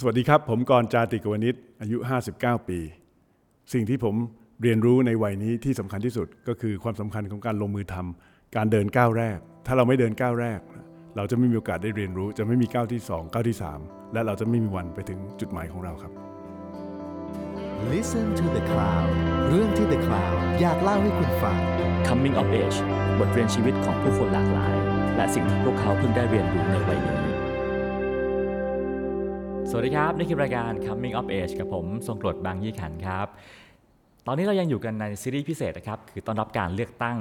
สวัสดีครับ ผมกรณ์จาติกวนิชอายุ 59 ปี สิ่งที่ผมเรียนรู้ในวัยนี้ที่สำคัญที่สุดก็คือความสำคัญของการลงมือทำการเดินก้าวแรก ถ้าเราไม่เดินก้าวแรก เราจะไม่มีโอกาสได้เรียนรู้ จะไม่มีก้าวที่ 2 ก้าวที่ 3 และเราจะไม่มีวันไปถึงจุดหมายของเราครับ Listen to the Cloud เรื่องที่ The Cloud อยากเล่าให้คุณฟัง Coming of Age บทเรียนชีวิตของผู้คนหลากหลาย และสิ่งที่พวกเขาเพิ่งได้เรียนรู้ในวัยนี้ส วัสดีครับ นี่คือรายการ Coming of Age กับผม ทรงกรดบางยี่ขันครับ ตอนนี้เรายังอยู่กันในซีรีส์พิเศษนะครับ คือต้อนรับการเลือกตั้ง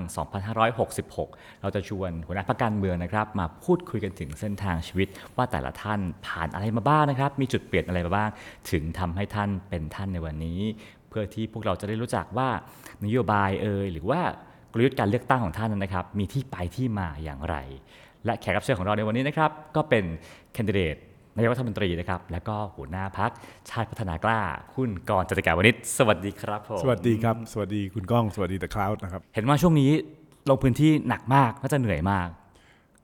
2566 เราจะชวนหัวหน้าพรรคการเมืองนะครับ มาพูดคุยกันถึงเส้นทางชีวิต ว่าแต่ละท่านผ่านอะไรมาบ้างนะครับ มีจุดเปลี่ยนอะไรมาบ้าง ถึงทำให้ท่านเป็นท่านในวันนี้ เพื่อที่พวกเราจะได้รู้จักว่านโยบายเอ่ยหรือว่ากลยุทธ์การเลือกตั้งของท่านนั้นนะครับ มีที่ไปที่มาอย่างไร และแขกรับเชิญของเราในวันนี้นะครับ ก็เป็นแคนดิเดต นายกรัฐมนตรีนะครับ แล้วก็หัวหน้าพักชาติพัฒนากล้า คุณกรณ์จติกาวนิชสวัสดีครับผมสวัสดีครับ สวัสดีคุณก้อง สวัสดีตะคลาวด์นะครับ เห็นว่าช่วงนี้ลงพื้นที่หนักมากน่าจะเหนื่อยมาก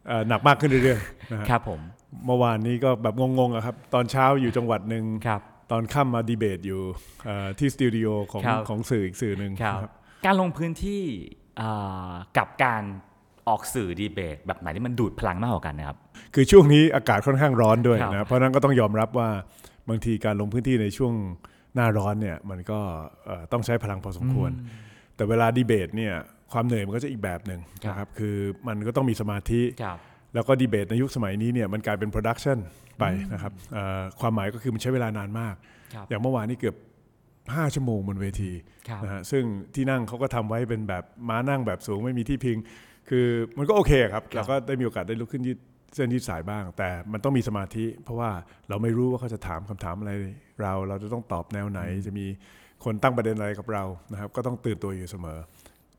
เอ่อหนักมากขึ้นเรื่อยๆนะฮะครับ ผม เมื่อวานนี้ก็แบบงงๆอะครับ ตอนเช้าอยู่จังหวัดหนึ่งครับตอนค่ำมาดีเบตอยู่เอ่อที่สตูดิโอของครับของสื่ออีกสื่อหนึ่งครับนะครับการลงพื้นที่อ่ากับการ ออกสื่อดีเบต แบบไหนที่มันดูดพลังมากกว่ากันนะครับ คือช่วงนี้อากาศค่อนข้างร้อนด้วยครับนะ เพราะฉะนั้นก็ต้องยอมรับว่าบางทีการลงพื้นที่ในช่วงหน้าร้อนเนี่ยมันก็เอ่อต้องใช้พลังพอสมควร แต่เวลาดีเบตเนี่ยความเหนื่อยมันก็จะอีกแบบหนึ่งครับนะครับ คือมันก็ต้องมีสมาธิครับแล้วก็ดีเบตในยุคสมัยนี้เนี่ยมันกลายเป็น productionไปนะครับเอ่อความหมายก็คือมันใช้เวลานานมากครับอย่างเมื่อวานนี้เกือบ 5 ชั่วโมงบนเวทีครับนะฮะซึ่งที่นั่งเขาก็ทำไว้เป็นแบบม้านั่งแบบสูงไม่มีที่พิง คือมันก็โอเคครับครับเราก็ได้มีโอกาสได้ลุกขึ้นยืดเส้นยืดสายบ้าง แต่มันต้องมีสมาธิ เพราะว่าเราไม่รู้ว่าเขาจะถามคำถามอะไรเรา เราจะต้องตอบแนวไหน จะมีคนตั้งประเด็นอะไรกับเรานะครับ ก็ต้องตื่นตัวอยู่เสมอ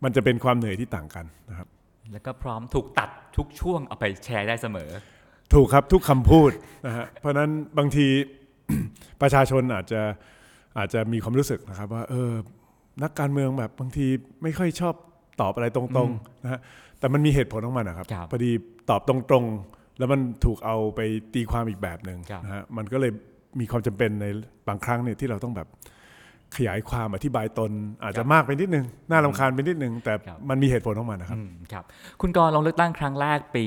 มันจะเป็นความเหนื่อยที่ต่างกันนะครับ แล้วก็พร้อมถูกตัดทุกช่วงเอาไปแชร์ได้เสมอ ถูกครับทุกคำพูดนะฮะเพราะฉะนั้นบางทีประชาชนอาจจะอาจจะมีความรู้สึกนะครับว่าเออนักการเมืองแบบบางทีไม่ค่อยชอบตอบอะไรตรงๆนะฮะ แต่มันมีเหตุผลของมันนะครับครับ พอดีตอบตรงๆ แล้วมันถูกเอาไปตีความอีกแบบหนึ่งครับนะฮะมันก็เลยมีความจำเป็นในบางครั้งเนี่ยที่เราต้องแบบขยายความอธิบายตนอาจจะมากไปนิดนึง น่ารำคาญไปนิดนึง แต่ครับมันมีเหตุผลของมันนะครับอืมครับคุณกรณ์ลงเลือกตั้งครั้งแรกปี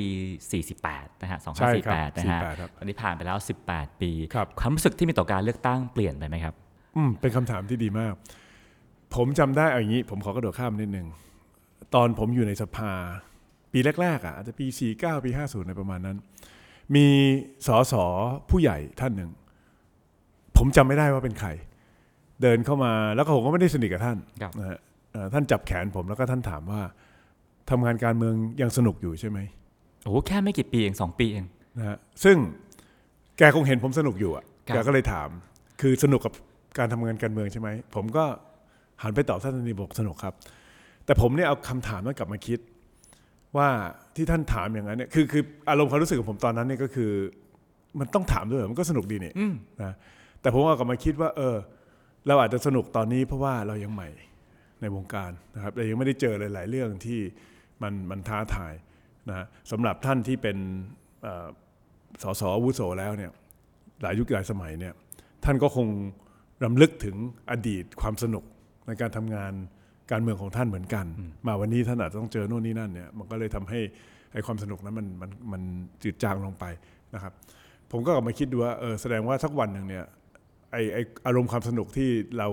48 นะฮะใช่ครับ2548 นะฮะ48ครับตอนนี้ผ่านไปแล้ว 18 ปีครับความรู้สึกที่มีต่อการเลือกตั้งเปลี่ยนไปไหมครับ อืมเป็นคำถามที่ดีมาก ผมจำได้เอาอย่างนี้ ผมขอกระโดดข้ามนิดนึง ตอนผมอยู่ในสภา ปีแรกๆอะอาจจะปี 49 ปี 50ในประมาณนั้น มีสอสอผู้ใหญ่ท่านหนึ่ง ผมจำไม่ได้ว่าเป็นใคร เดินเข้ามาแล้วก็ผมก็ไม่ได้สนิทกับท่านครับนะฮะเอ่อท่านจับแขนผมแล้วก็ท่านถามว่าทำงานการเมืองยังสนุกอยู่ใช่ไหมโอ้โหแค่ไม่กี่ปีเองสองปีเองนะฮะซึ่งแกคงเห็นผมสนุกอยู่อะครับแกก็เลยถาม คือสนุกกับการทำงานการเมืองใช่ไหมผมก็หันไปตอบท่านทันทีบอกสนุกครับ แต่ผมเนี่ยเอาคำถามนั้นกลับมาคิด ว่าที่ท่านถามอย่างนั้นเนี่ยคือคืออารมณ์ความรู้สึกของผมตอนนั้นเนี่ยก็คือ มันต้องถามด้วยเหรอมันก็สนุกดีนี่อืมนะแต่ผมเอากลับมาคิดว่า เออ เราอาจจะสนุกตอนนี้เพราะว่าเรายังใหม่ในวงการนะครับเรายังไม่ได้เจอหลาย ๆ เรื่องที่มันมันท้าทายนะฮะสำหรับท่านที่เป็นเอ่อสสอาวุโสแล้วเนี่ยหลายยุคหลายสมัยเนี่ยท่านก็คงรำลึกถึงอดีตความสนุกในการทำงาน การเมืองของท่านเหมือนกัน มาวันนี้ท่านอาจจะต้องเจอโน่นนี่นั่นเนี่ยมันก็เลยทำให้ไอ้ความสนุกนั้นมันมันมันจืดจางลงไปนะครับ ผมก็กลับมาคิดดูว่าเออแสดงว่าสักวันหนึ่งเนี่ยไอไออารมณ์ความสนุกที่เรา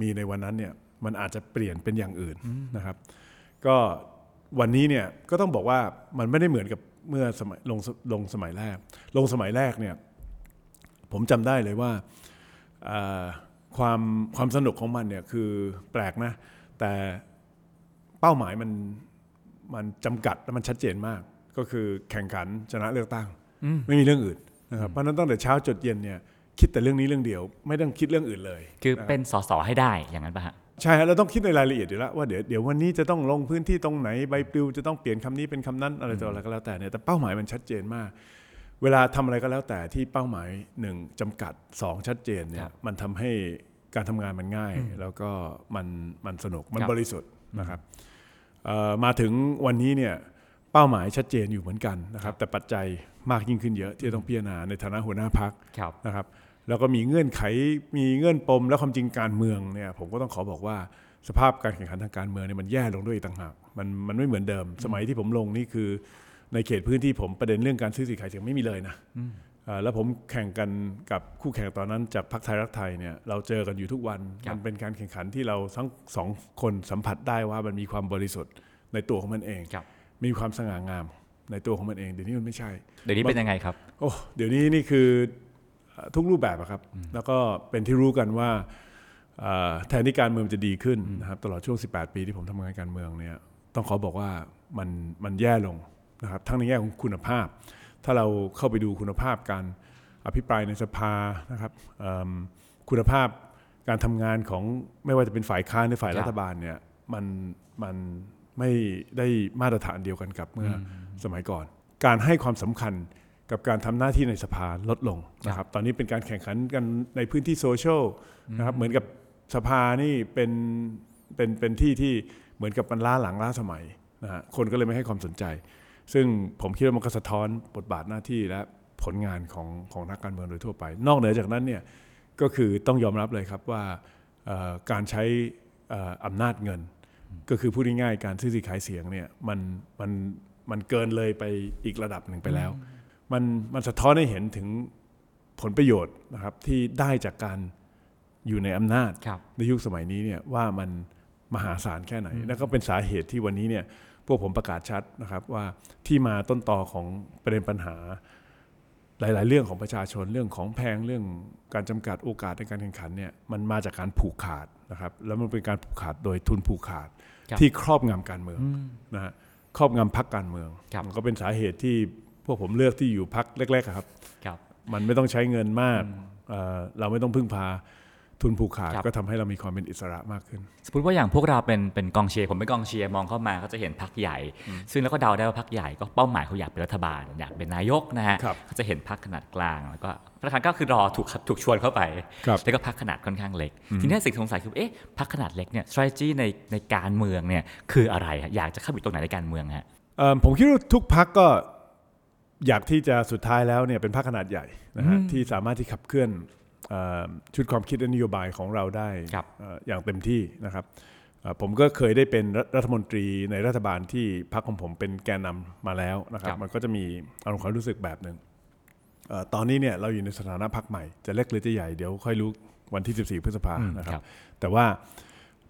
มีในวันนั้นเนี่ยมันอาจจะเปลี่ยนเป็นอย่างอื่นนะครับ ก็วันนี้เนี่ยก็ต้องบอกว่ามันไม่ได้เหมือนกับเมื่อสมัยลงลงสมัยแรก ลงสมัยแรกเนี่ยผมจำได้เลยว่าเอ่อความความสนุกของมันเนี่ยคือแปลกนะ แต่เป้าหมายมันมันจำกัดและมันชัดเจนมาก ก็คือแข่งขันชนะเลือกตั้ง ไม่มีเรื่องอื่นนะครับเพราะฉะนั้นตั้งแต่เช้าจดเย็นเนี่ยคิดแต่เรื่องนี้เรื่องเดียว ไม่ต้องคิดเรื่องอื่นเลย คือนะครับเป็นสสให้ได้อย่างนั้นป่ะฮะใช่ฮะเราต้องคิดในรายละเอียดอยู่แล้วว่าเดี๋ยวเดี๋ยววันนี้จะต้องลงพื้นที่ตรงไหนใบปลิวจะต้องเปลี่ยนคำนี้เป็นคำนั้นอะไรต่ออะไรก็แล้วแต่เนี่ยแต่เป้าหมายมันชัดเจนมาก เวลาทำอะไรก็แล้วแต่ที่เป้าหมายหนึ่งจำกัดสองชัดเจนเนี่ครัยบมันทำให้ การทำงานมันง่าย แล้วก็มันมันสนุกมันครับบริสุทธิ์นะครับเอ่อมาถึงวันนี้เนี่ยเป้าหมายชัดเจนอยู่เหมือนกันนะครับ แต่ปัจจัยมากยิ่งขึ้นเยอะที่ต้องพิจารณาในฐานะหัวหน้าพักครับนะครับ แล้วก็มีเงื่อนไขมีเงื่อนปมและความจริงการเมืองเนี่ยผมก็ต้องขอบอกว่าสภาพการแข่งขันทางการเมืองเนี่ยมันแย่ลงด้วยอีกต่างหากมันมันไม่เหมือนเดิม สมัยที่ผมลงนี่คือในเขตพื้นที่ผมประเด็นเรื่องการซื้อสิทธิ์ขายเสียงไม่มีเลยนะอ่า แล้วผมแข่งกันกับคู่แข่งตอนนั้นจากพรรคไทยรักไทยเนี่ยเราเจอกันอยู่ทุกวันครับมันเป็นการแข่งขันที่เราทั้งสองคนสัมผัสได้ว่ามันมีความบริสุทธิ์ในตัวของมันเองครับมีความสง่างามในตัวของมันเองเดี๋ยวนี้มันไม่ใช่ เดี๋ยวนี้เป็นยังไงครับโอ้เดี๋ยวนี้นี่คือเอ่อทุกรูปแบบอะครับ แล้วก็เป็นที่รู้กันว่าเอ่อแทนที่การเมืองจะดีขึ้นนะครับตลอดช่วง 18 ปีที่ผมทำงานการเมืองเนี่ยต้องขอบอกว่ามันมันแย่ลงนะครับทั้งในแง่ของคุณภาพ ถ้าเราเข้าไปดูคุณภาพการอภิปรายในสภานะครับเอิ่มคุณภาพการทำงานของไม่ว่าจะเป็นฝ่ายค้านหรือฝ่ายครับรัฐบาลเนี่ยมันมันไม่ได้มาตรฐานเดียวกันกับเมื่ออสมัยก่อน การให้ความสำคัญกับการทำหน้าที่ในสภาลดลงนะครับ ตอนนี้เป็นการแข่งขันกันในพื้นที่โซเชียลนะครับ เหมือนกับสภานี่เป็นเป็นเป็นที่ที่เหมือนกับมันล้าหลังล้าสมัยนะฮะคนก็เลยไม่ให้ความสนใจ ซึ่งผมคิดว่ามันก็สะท้อนบทบาทหน้าที่และผลงานของของนักการเมืองโดยทั่วไป นอกเหนือจากนั้นเนี่ยก็คือต้องยอมรับเลยครับว่าเอ่อการใช้เอ่ออำนาจเงิน ก็คือพูดง่ายๆการซื้อสิทธิ์ขายเสียงเนี่ยมันมันมันเกินเลยไปอีกระดับหนึ่งไปแล้ว มันมันสะท้อนให้เห็นถึงผลประโยชน์นะครับที่ได้จากการอยู่ในอำนาจครับในยุคสมัยนี้เนี่ยว่ามันมหาศาลแค่ไหน แล้วก็เป็นสาเหตุที่วันนี้เนี่ย พวกผมประกาศชัดนะครับว่าที่มาต้นต่อของประเด็นปัญหา หลาย ๆ เรื่องของประชาชนเรื่องของแพงเรื่องการจำกัดโอกาสในการแข่งขันเนี่ยมันมาจากการผูกขาดนะครับแล้วมันเป็นการผูกขาดโดยทุนผูกขาดครับที่ครอบงำการเมืองนะฮะครอบงำพักการเมืองครับมันก็เป็นสาเหตุที่พวกผมเลือกที่อยู่พักเล็กๆอะครับครับ มันไม่ต้องใช้เงินมากเอ่อเราไม่ต้องพึ่งพา ทุนผูกขาดครับก็ทำให้เรามีความเป็นอิสระมากขึ้น สมมติว่าอย่างพวกเราเป็นเป็นกองเชียร์ผมเป็นกองเชียร์มองเข้ามาก็จะเห็นพักใหญ่ ซึ่งแล้วก็เดาได้ว่าพักใหญ่ก็เป้าหมายเขาอยากเป็นรัฐบาล อยากเป็นนายกนะฮะครับก็จะเห็นพักขนาดกลางแล้วก็ประธานก็คือรอถูกถูกชวนเข้าไปครับแล้วก็พักขนาดค่อนข้างเล็ก ทีนี้สิ่งสงสัยคือเอ๊ะพักขนาดเล็กเนี่ย strategy ในในการเมืองเนี่ยคืออะไรฮะอยากจะเข้าไปอยู่ตรงไหนในการเมืองฮะเอิ่มผมคิดว่าทุกพักก็อยากที่จะสุดท้ายแล้วเนี่ยเป็นพักขนาดใหญ่นะฮะที่สามารถที่ขับเคลื่อนเอ่อ ชุดความคิดและนโยบายของเราได้ครับเอ่ออย่างเต็มที่นะครับเอ่อผมก็เคยได้เป็นรัฐรัฐมนตรีในรัฐบาลที่พักของผมเป็นแกนนำมาแล้วนะครับครับ มันก็จะมีอารมณ์ความรู้สึกแบบหนึ่งเอ่อตอนนี้เนี่ยเราอยู่ในสถานะพักใหม่จะเล็กหรือจะใหญ่เดี๋ยวค่อยรู้วันที่ 14 พฤษภานะครับครับแต่ว่า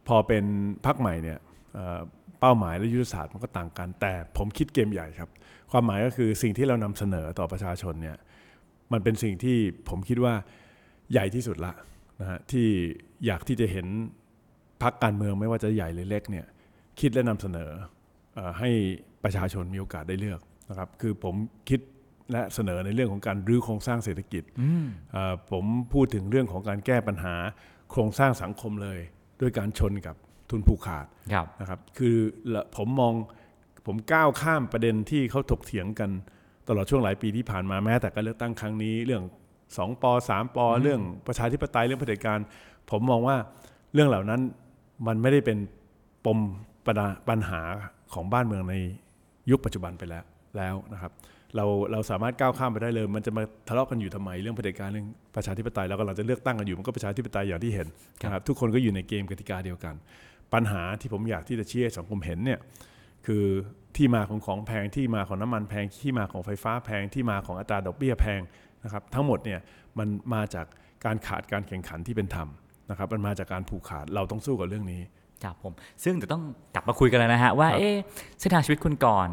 พอเป็นพักใหม่เนี่ยเอ่อเป้าหมายและยุทธศาสตร์มันก็ต่างกัน แต่ผมคิดเกมใหญ่ครับ ความหมายก็คือสิ่งที่เรานำเสนอต่อประชาชนเนี่ยมันเป็นสิ่งที่ผมคิดว่า ใหญ่ที่สุดละนะฮะที่อยากที่จะเห็นพักการเมืองไม่ว่าจะใหญ่หรือเล็กเนี่ยคิดและนำเสนอเออให้ประชาชนมีโอกาสได้เลือกนะครับคือผมคิดและเสนอในเรื่องของการรื้อโครงสร้างเศรษฐกิจเอ่อผมพูดถึงเรื่องของการแก้ปัญหาโครงสร้างสังคมเลย ด้วยการชนกับทุนผูกขาดครับนะครับคือละผมมองผมก้าวข้ามประเด็นที่เขาถกเถียงกันตลอดช่วงหลายปีที่ผ่านมาแม้แต่การเลือกตั้งครั้งนี้ เรื่อง 2ป3ปเรื่องประชาธิปไตยเรื่องเผด็จการผมมองว่าเรื่องเหล่านั้นมันไม่ได้เป็นปมปัญหาปัญหาของบ้านเมืองในยุคปัจจุบันไปแล้วแล้วนะครับ เราเราสามารถก้าวข้ามไปได้เลย มันจะมาทะเลาะกันอยู่ทำไมเรื่องเผด็จการเรื่องประชาธิปไตยเรากำลังจะเลือกตั้งกันอยู่มันก็ประชาธิปไตยอย่างที่เห็นนะครับทุกคนก็อยู่ในเกมกติกาเดียวกัน ปัญหาที่ผมอยากที่จะชี้ให้สังคมเห็นเนี่ยคือที่มาของของแพงที่มาของน้ำมันแพงที่มาของไฟฟ้าแพงที่มาของอัตราดอกเบี้ยแพง นะครับทั้งหมดเนี่ยมันมาจากการขาดการแข่งขันที่เป็นธรรมนะครับมันมาจากการผูกขาดเราต้องสู้กับเรื่องนี้ครับผมซึ่งเดี๋ยวต้องกลับมาคุยกันแล้วนะฮะว่าครับเอ๊ะเส้นทางชีวิตคุณก่อน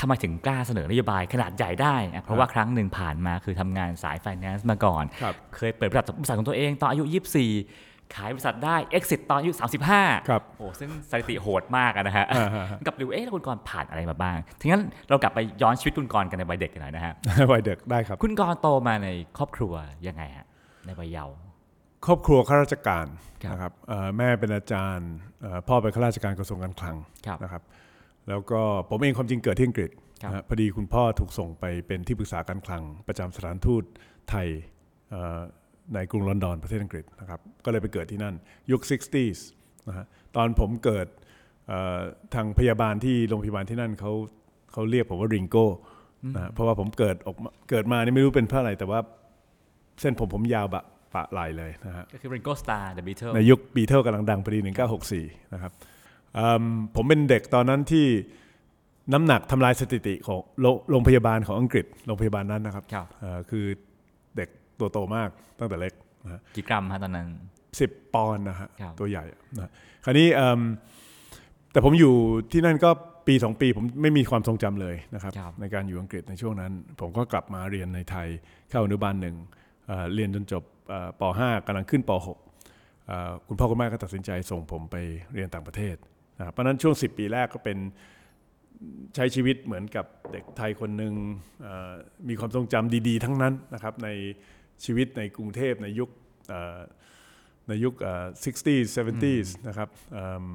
ทำไมถึงกล้าเสนอนโยบายขนาดใหญ่ได้อะเพราะว่าครั้งหนึ่งผ่านมาคือทำงานสาย finance มาก่อนครับเคยเปิดบริษัทบริษัทของตัวเองตอนอายุ 24 ขายบริษัทได้ exit ตอนอายุ 35 ครับ โอ้ ซึ่งสถิติโหดมากอะนะฮะอ่าฮะกับดู เอ๊ะแล้วคุณกรณ์ผ่านอะไรมาบ้างทีนั้นเรากลับไปย้อนชีวิตคุณกรณ์กันในวัยเด็กกันหน่อยนะฮะ วัยเด็กได้ครับ คุณกรณ์โตมาในครอบครัวยังไงฮะ ในวัยเยาว์ ครอบครัวข้าราชการครับนะครับเอ่อแม่เป็นอาจารย์เอ่อพ่อเป็นข้าราชการกระทรวงการคลังครับนะครับ แล้วก็ผมเองความจริงเกิดที่อังกฤษครับ นะฮะพอดีคุณพ่อถูกส่งไปเป็นที่ปรึกษาการคลัง ประจำสถานทูตไทยเอ่อ ในกรุงลอนดอนประเทศอังกฤษนะครับก็เลยไปเกิดที่นั่นยุค 60s นะฮะตอนผมเกิดเอ่อทางพยาบาลที่โรงพยาบาลที่นั่นเขาเขาเรียกผมว่าริงโก้นะฮะเพราะว่าผมเกิดออกมาเกิดมานี่ไม่รู้เป็นเพราะอะไร แต่ว่าเส้นผมผมยาวบะปะไหลเลยนะฮะก็คือ Ringo Starr The Beatles ในยุคบีเทิลกำลังดังพอดี 1964 นะครับอืมผมเป็นเด็กตอนนั้นที่น้ำหนักทำลายสถิติของโรงโรงพยาบาลของอังกฤษโรงพยาบาลนั้นนะครับครับเอ่อคือเด็ก ตัวโตมากตั้งแต่เล็กนะฮะกี่กรัมฮะตอนนั้นสิบปอนด์นะฮะครับตัวใหญ่นะคราวนี้เอิ่มแต่ผมอยู่ที่นั่นก็ปีสองปีผมไม่มีความทรงจำเลยนะครับครับในการอยู่อังกฤษในช่วงนั้น ผมก็กลับมาเรียนในไทยเข้าอนุบาลหนึ่งเอ่อเรียนจนจบเอ่อป .5 กำลังขึ้นป .6 เอ่อคุณพ่อคุณแม่ก็ตัดสินใจส่งผมไปเรียนต่างประเทศนะครับเพราะฉะนั้นช่วง 10 ปีแรกก็เป็นใช้ชีวิตเหมือนกับเด็กไทยคนหนึ่งเอ่อมีความทรงจำดี ๆ ทั้งนั้นนะครับใน ชีวิตในกรุงเทพในยุคเอ่อในยุคเอ่อ 60s 70s นะครับเอิ่ม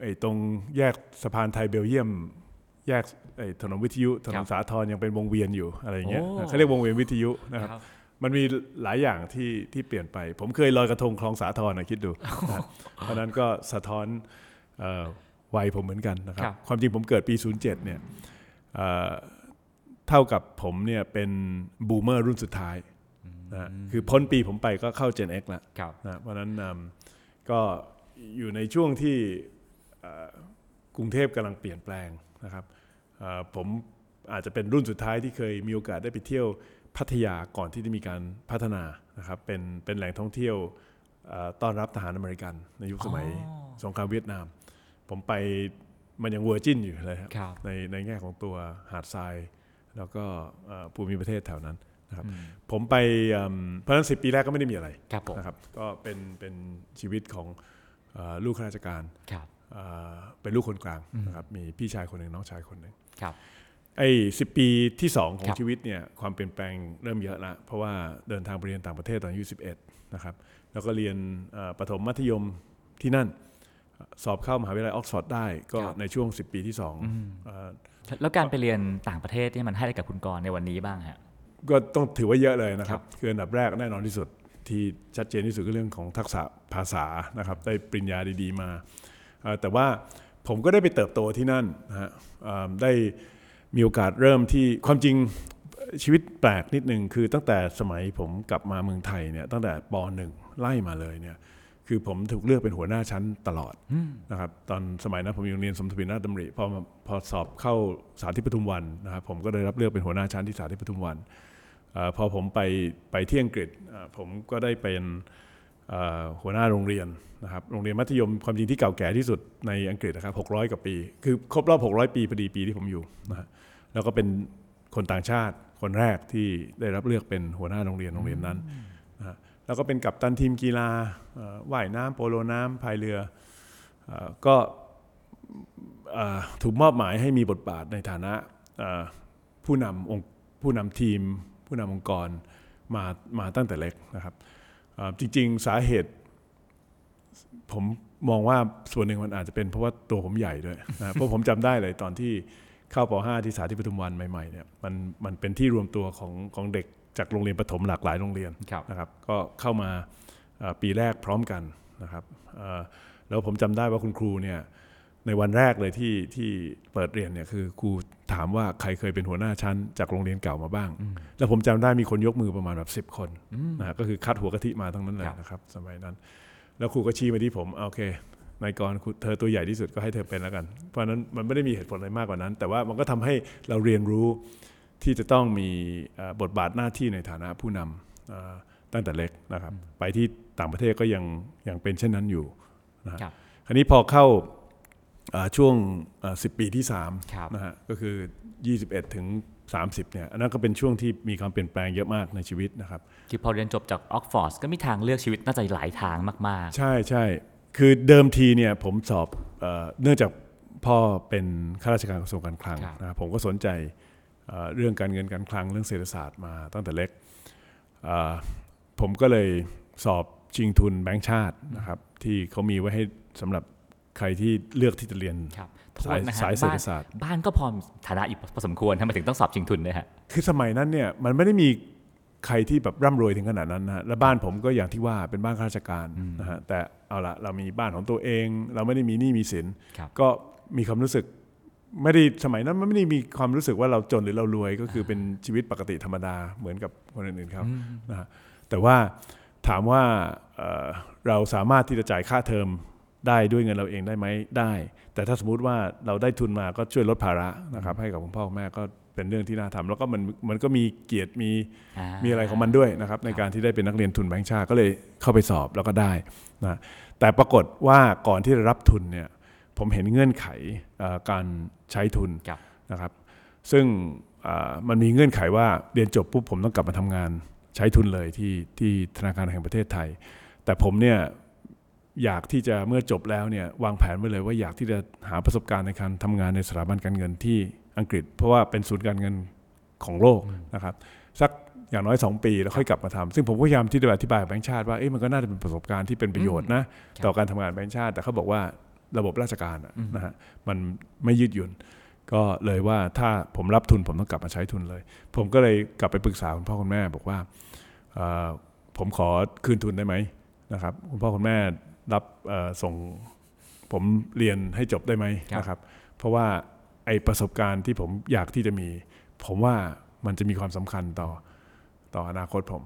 ไอ้ตรงแยกสะพานไทยเบลเยียม แยกไอ้ถนนวิทยุถนครันบสาทรยังเป็นวงเวียนอยู่อะไรอย่างเงี้ยโอ้เขาเรียกวงเวียนวิทยุนะครับครับมันมีหลายอย่างที่ที่เปลี่ยนไป ผมเคยลอยกระทงคลองสาทรนะคิดดูนะเพราะฉะนั้นก็สะท้อนเอ่อวัยผมเหมือนกันนะครัครับบความจริงผมเกิดปี 07 เนี่ย เอ่อเท่ากับผมเนี่ยเป็นบูมเมอร์รุ่นสุดท้ายนะคือพ้นปีผมไปก็เข้า Gen X แล้วครับนะเพราะฉะนั้นอืมก็อยู่ในช่วงที่เอ่อกรุงเทพกำลังเปลี่ยนแปลงนะครับเอ่อผมอาจจะเป็นรุ่นสุดท้ายที่เคยมีโอกาสได้ไปเที่ยวพัทยาก่อนที่จะมีการพัฒนานะครับเป็นเป็นแหล่งท่องเที่ยวเอ่อต้อนรับทหารอเมริกันในยุคสมัยสงครามเวียดนาม ผมไปมันยังเวอร์จินอยู่เลยครับครับในในแง่ของตัวหาดทราย แล้วก็เอ่อภูมิประเทศแถวนั้นนะครับผมไปอืมเพราะฉะนั้นสิปีแรกก็ไม่ได้มีอะไรครับผมนะครับก็เป็นเป็นชีวิตของเออลูกข้าราชการครับเอ่อเป็นลูกคนกลางนะครับมีพี่ชายคนหนึ่งน้องชายคนหนึ่งครับไอ้สิปีที่สองขอครังบชีวิตเนี่ยความเปลี่ยนแปลงเริ่มเยอะละเพราะว่าเดินทางไปเรียนต่างประเทศตอนอายุ11นะครับแล้วก็เรียนเอ่อประถมมัธยมที่นั่น สอบเข้ามหาวิทยาลัยออกซฟอร์ดได้ ก็ครับในช่วง 10 ปีที่สองเอ่อ แล้วการไปเรียนต่างประเทศที่มันให้อะไรกับคุณกรณ์ในวันนี้บ้างฮะก็ต้องถือว่าเยอะเลยนะครับครับ คืออันดับแรกแน่นอนที่สุดที่ชัดเจนที่สุดก็เรื่องของทักษะภาษานะครับ ได้ปริญญาดี ๆ มาเอ่อแต่ว่าผมก็ได้ไปเติบโตที่นั่นนะฮะเอ่อได้มีโอกาสเริ่มที่ความจริงชีวิตแปลกนิดนึงคือตั้งแต่สมัยผมกลับมาเมืองไทยเนี่ยตั้งแต่ปหนึ่งไล่มาเลยเนี่ย คือผมถูกเลือกเป็นหัวหน้าชั้นตลอดนะครับตอนสมัยนั้นผมอยู่โรงเรียนสมทวินราชดำริพอมาพอสอบเข้าสาธิตปทุมวันนะครับผมก็ได้รับเลือกเป็นหัวหน้าชั้นที่สาธิตปทุมวันเออพอผมไปไปที่อังกฤษเอ่อผมก็ได้เป็นเอ่อหัวหน้าโรงเรียนนะครับโรงเรียนมัธยมความจริงที่เก่าแก่ที่สุดในอังกฤษนะครับ600กว่าปี คือครบรอบ 600 ปีพอดีปีที่ผมอยู่นะฮะแล้วก็เป็นคนต่างชาติคนแรกที่ได้รับเลือกเป็นหัวหน้าโรงเรียนโรงเรียนนั้นนะฮะ แล้วก็เป็นกัปตันทีมกีฬาว่ายน้ำโปโลน้ำพายเรืออก็ถูกมอบหมายให้มีบทบาทในฐานะผู้นำองค์ผู้นำทีม ผู้นำองค์กรมามาตั้งแต่เล็กนะครับจริงๆสาเหตุผมมองว่าส่วนหนึ่งมันอาจจะเป็นเพราะว่าตัวผมใหญ่ด้วยนะเพราะผมจำได้เลยตอนที่เข้าป .5 ที่สาธิตปทุมวันใหม่ๆเนี่ยมันมันเป็นที่รวมตัวของของเด็ก จากโรงเรียนประถมหลากหลายโรงเรียนครับนะครับ ก็เข้ามาเอ่อปีแรกพร้อมกันนะครับเอ่อแล้วผมจำได้ว่าคุณครูเนี่ยในวันแรกเลยที่ที่เปิดเรียนเนี่ยคือครูถามว่าใครเคยเป็นหัวหน้าชั้นจากโรงเรียนเก่ามาบ้าง แล้วผมจำได้มีคนยกมือประมาณแบบสิบ10คนนะฮะก็คือคัดหัวกะทิมาทั้งนั้นเลยครับนะครับสมัยนั้น แล้วครูก็ชี้มาที่ผมอะโอเคนายกรคุณเธอตัวใหญ่ที่สุดก็ให้เธอเป็นแล้วกัน เพราะฉะนั้นมันไม่ได้มีเหตุผลอะไรมากกว่านั้น แต่ว่ามันก็ทำให้เราเรียนรู้ ที่จะต้องมีเอ่อบทบาทหน้าที่ในฐานะผู้นำเอ่อตั้งแต่เล็กนะครับ ไปที่ต่างประเทศก็ยังยังเป็นเช่นนั้นอยู่นะฮะครับคราวนี้พอเข้าเอ่อช่วงสิบปีที่สามครับนะฮะก็คือ 21 ถึง 30เนี่ยอันนั้นก็เป็นช่วงที่มีความเปลี่ยนแปลงเยอะมากในชีวิตนะครับคือพอเรียนจบจากออกฟอร์ดก็มีทางเลือกชีวิตน่าจะหลายทางมากใช่ใช่คือเดิมทีเนี่ยผมสอบเอ่อเนื่องจากพ่อเป็นข้าราชการกระทรวงการคลังครับนะครับผมก็สนใจ เอ่อเรื่องการเงินการคลังเรื่องเศรษฐศาสตร์มาตั้งแต่เล็กเอ่อผมก็เลยสอบชิงทุนแบงก์ชาตินะครับที่เขามีไว้ให้สำหรับใครที่เลือกที่จะเรียนๆครับสายโทษนะฮะสายเศรษฐบ้นศาสตร์ บ้านก็พอมีฐานะอีกพอสมควรทำไมถึงต้องสอบชิงทุนด้วยฮะคือสมัยนั้นเนี่ยมันไม่ได้มีใครที่แบบร่ำรวยถึงขนาดนั้นนะฮะและบ้านผมก็อย่างที่ว่าเป็นบ้านข้าราชการนะฮะแต่เอาละเรามีบ้านของตัวเอง เราไม่ได้มีหนี้มีสินครับก็มีความรู้สึก ไม่ได้สมัยนั้นมันไม่ได้มีความรู้สึกว่าเราจนหรือเรารวยก็คือเป็นชีวิตปกติธรรมดาเหมือนกับคนอื่นๆเขานะฮะแต่ว่าถามว่าเอ่อเราสามารถที่จะจ่ายค่าเทอมได้ด้วยเงินเราเองได้ไหมได้ แต่ถ้าสมมุติว่าเราได้ทุนมาก็ช่วยลดภาระนะครับ ให้กับคุณพ่อคุณแม่ก็เป็นเรื่องที่น่าทำแล้วก็มันมันก็มีเกียรติมีอ่ามีอะไรของมันด้วยนะครับ ในการที่ได้เป็นนักเรียนทุนแบงค์ชาติก็เลยเข้าไปสอบแล้วก็ได้นะแต่ปรากฏว่าก่อนที่จะรับทุนเนี่ย ผมเห็นเงื่อนไขเอ่อการใช้ทุนครับนะครับ ซึ่งเอ่อมันมีเงื่อนไขว่าเรียนจบปุ๊บผมต้องกลับมาทำงานใช้ทุนเลยที่ที่ธนาคารแห่งประเทศไทย แต่ผมเนี่ยอยากที่จะเมื่อจบแล้วเนี่ยวางแผนไว้เลยว่าอยากที่จะหาประสบการณ์ในการทำงานในสถาบันการเงินที่อังกฤษ เพราะว่าเป็นศูนย์การเงินของโลกนะครับสักอย่างน้อย 2 ปีแล้วค่อยกลับมาทำซึ่งผมก็พยายามที่จะอธิบายกับแบงค์ชาติว่าเอ๊ะมันก็น่าจะเป็นประสบการณ์ที่เป็นประโยชน์นะต่อการทำงานแบงค์ชาติ แต่เขาบอกว่า ระบบราชการอะนะฮะมันไม่ยืดหยุ่น ก็เลยว่าถ้าผมรับทุนผมต้องกลับมาใช้ทุนเลย ผมก็เลยกลับไปปรึกษาคุณพ่อคุณแม่บอกว่าเอ่อผมขอคืนทุนได้ไหมนะครับคุณพ่อคุณแม่รับเอ่อส่งผมเรียนให้จบได้ไหมครับนะครับ เพราะว่าไอประสบการณ์ที่ผมอยากที่จะมี ผมว่ามันจะมีความสำคัญต่อต่ออนาคตผม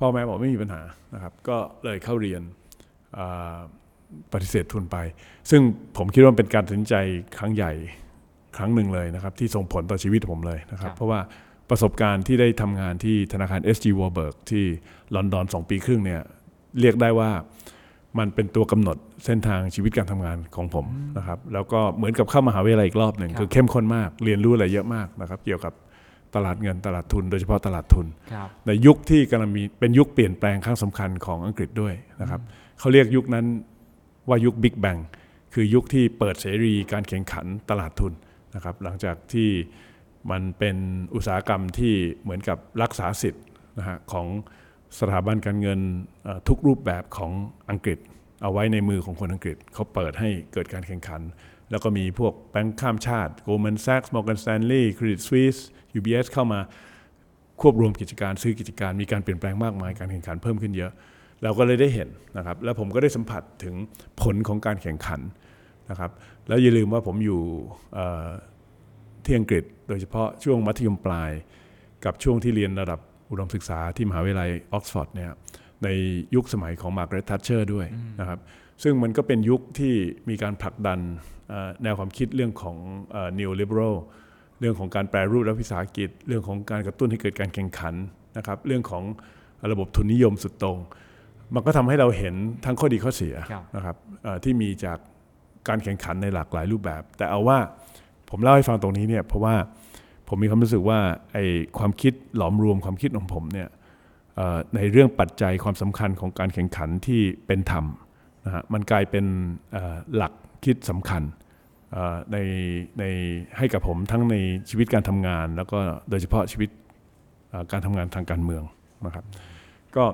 พ่อแม่บอกไม่มีปัญหานะครับ ก็เลยเข้าเรียนเอ่อ ปฏิเสธทุนไป ซึ่งผมคิดว่าเป็นการตัดสินใจครั้งใหญ่ครั้งหนึ่งเลยนะครับ ที่ส่งผลต่อชีวิตผมเลยนะครับ เพราะว่าประสบการณ์ที่ได้ทำงานที่ธนาคาร SG Warburg ที่ลอนดอนสองปีครึ่งเนี่ยเรียกได้ว่ามันเป็นตัวกำหนดเส้นทางชีวิตการทำงานของผมนะครับ แล้วก็เหมือนกับเข้ามหาวิทยาลัยอีกรอบหนึ่งครับคือเข้มข้นมากเรียนรู้อะไรเยอะมากนะครับ เกี่ยวกับตลาดเงินตลาดทุน โดยเฉพาะตลาดทุนครับในยุคที่กำลังมีเป็นยุคเปลี่ยนแปลงครั้งสำคัญของอังกฤษด้วยนะครับเขาเรียกยุคนั้น ว่ายุคบิ๊กแบงคือยุคที่เปิดเสรีการแข่งขันตลาดทุนนะครับหลังจากที่มันเป็นอุตสาหกรรมที่เหมือนกับรักษาสิทธิ์นะฮะของสถาบันการเงินทุกรูปแบบของอังกฤษ เอาไว้ในมือของคนอังกฤษเขาเปิดให้เกิดการแข่งขัน แล้วก็มีพวกแบงค์ข้ามชาติ Goldman Sachs Morgan Stanley Credit Suisse UBS เข้ามาควบรวมกิจการซื้อกิจการมีการเปลี่ยนแปลงมากมายการแข่งขันเพิ่มขึ้นเยอะ เราก็เลยได้เห็นนะครับแล้วผมก็ได้สัมผัสถึงผลของการแข่งขันนะครับแล้วอย่าลืมว่าผมอยู่ที่อังกฤษ โดยเฉพาะช่วงมัธยมปลาย กับช่วงที่เรียนระดับอุดมศึกษาที่มหาวิทยาลัยออกซฟอร์ดเนี่ยในยุคสมัยของมาร์กาเร็ต แทตเชอร์ด้วยนะครับซึ่งมันก็เป็นยุคที่มีการผลักดันแนวความคิดเรื่องของเอ่อ neoliberal เรื่องของการแปรรูปรัฐวิสาหกิจ เรื่องของการกระตุ้นให้เกิดการแข่งขันนะครับเรื่องของระบบทุนนิยมสุดโต่ง มันก็ทำให้เราเห็นทั้งข้อดีข้อเสียครับนะครับเอ่อที่มีจากการแข่งขันในหลากหลายรูปแบบ แต่เอาว่าผมเล่าให้ฟังตรงนี้เนี่ยเพราะว่าผมมีความรู้สึกว่าไอ้ความคิดหลอมรวมความคิดของผมเนี่ยเอ่อในเรื่องปัจจัยความสำคัญของการแข่งขันที่เป็นธรรมนะฮะมันกลายเป็นเอ่อหลักคิดสำคัญเอ่อในในให้กับผมทั้งในชีวิตการทำงาน แล้วก็โดยเฉพาะชีวิตเอ่อการทำงานทางการเมืองนะครับก็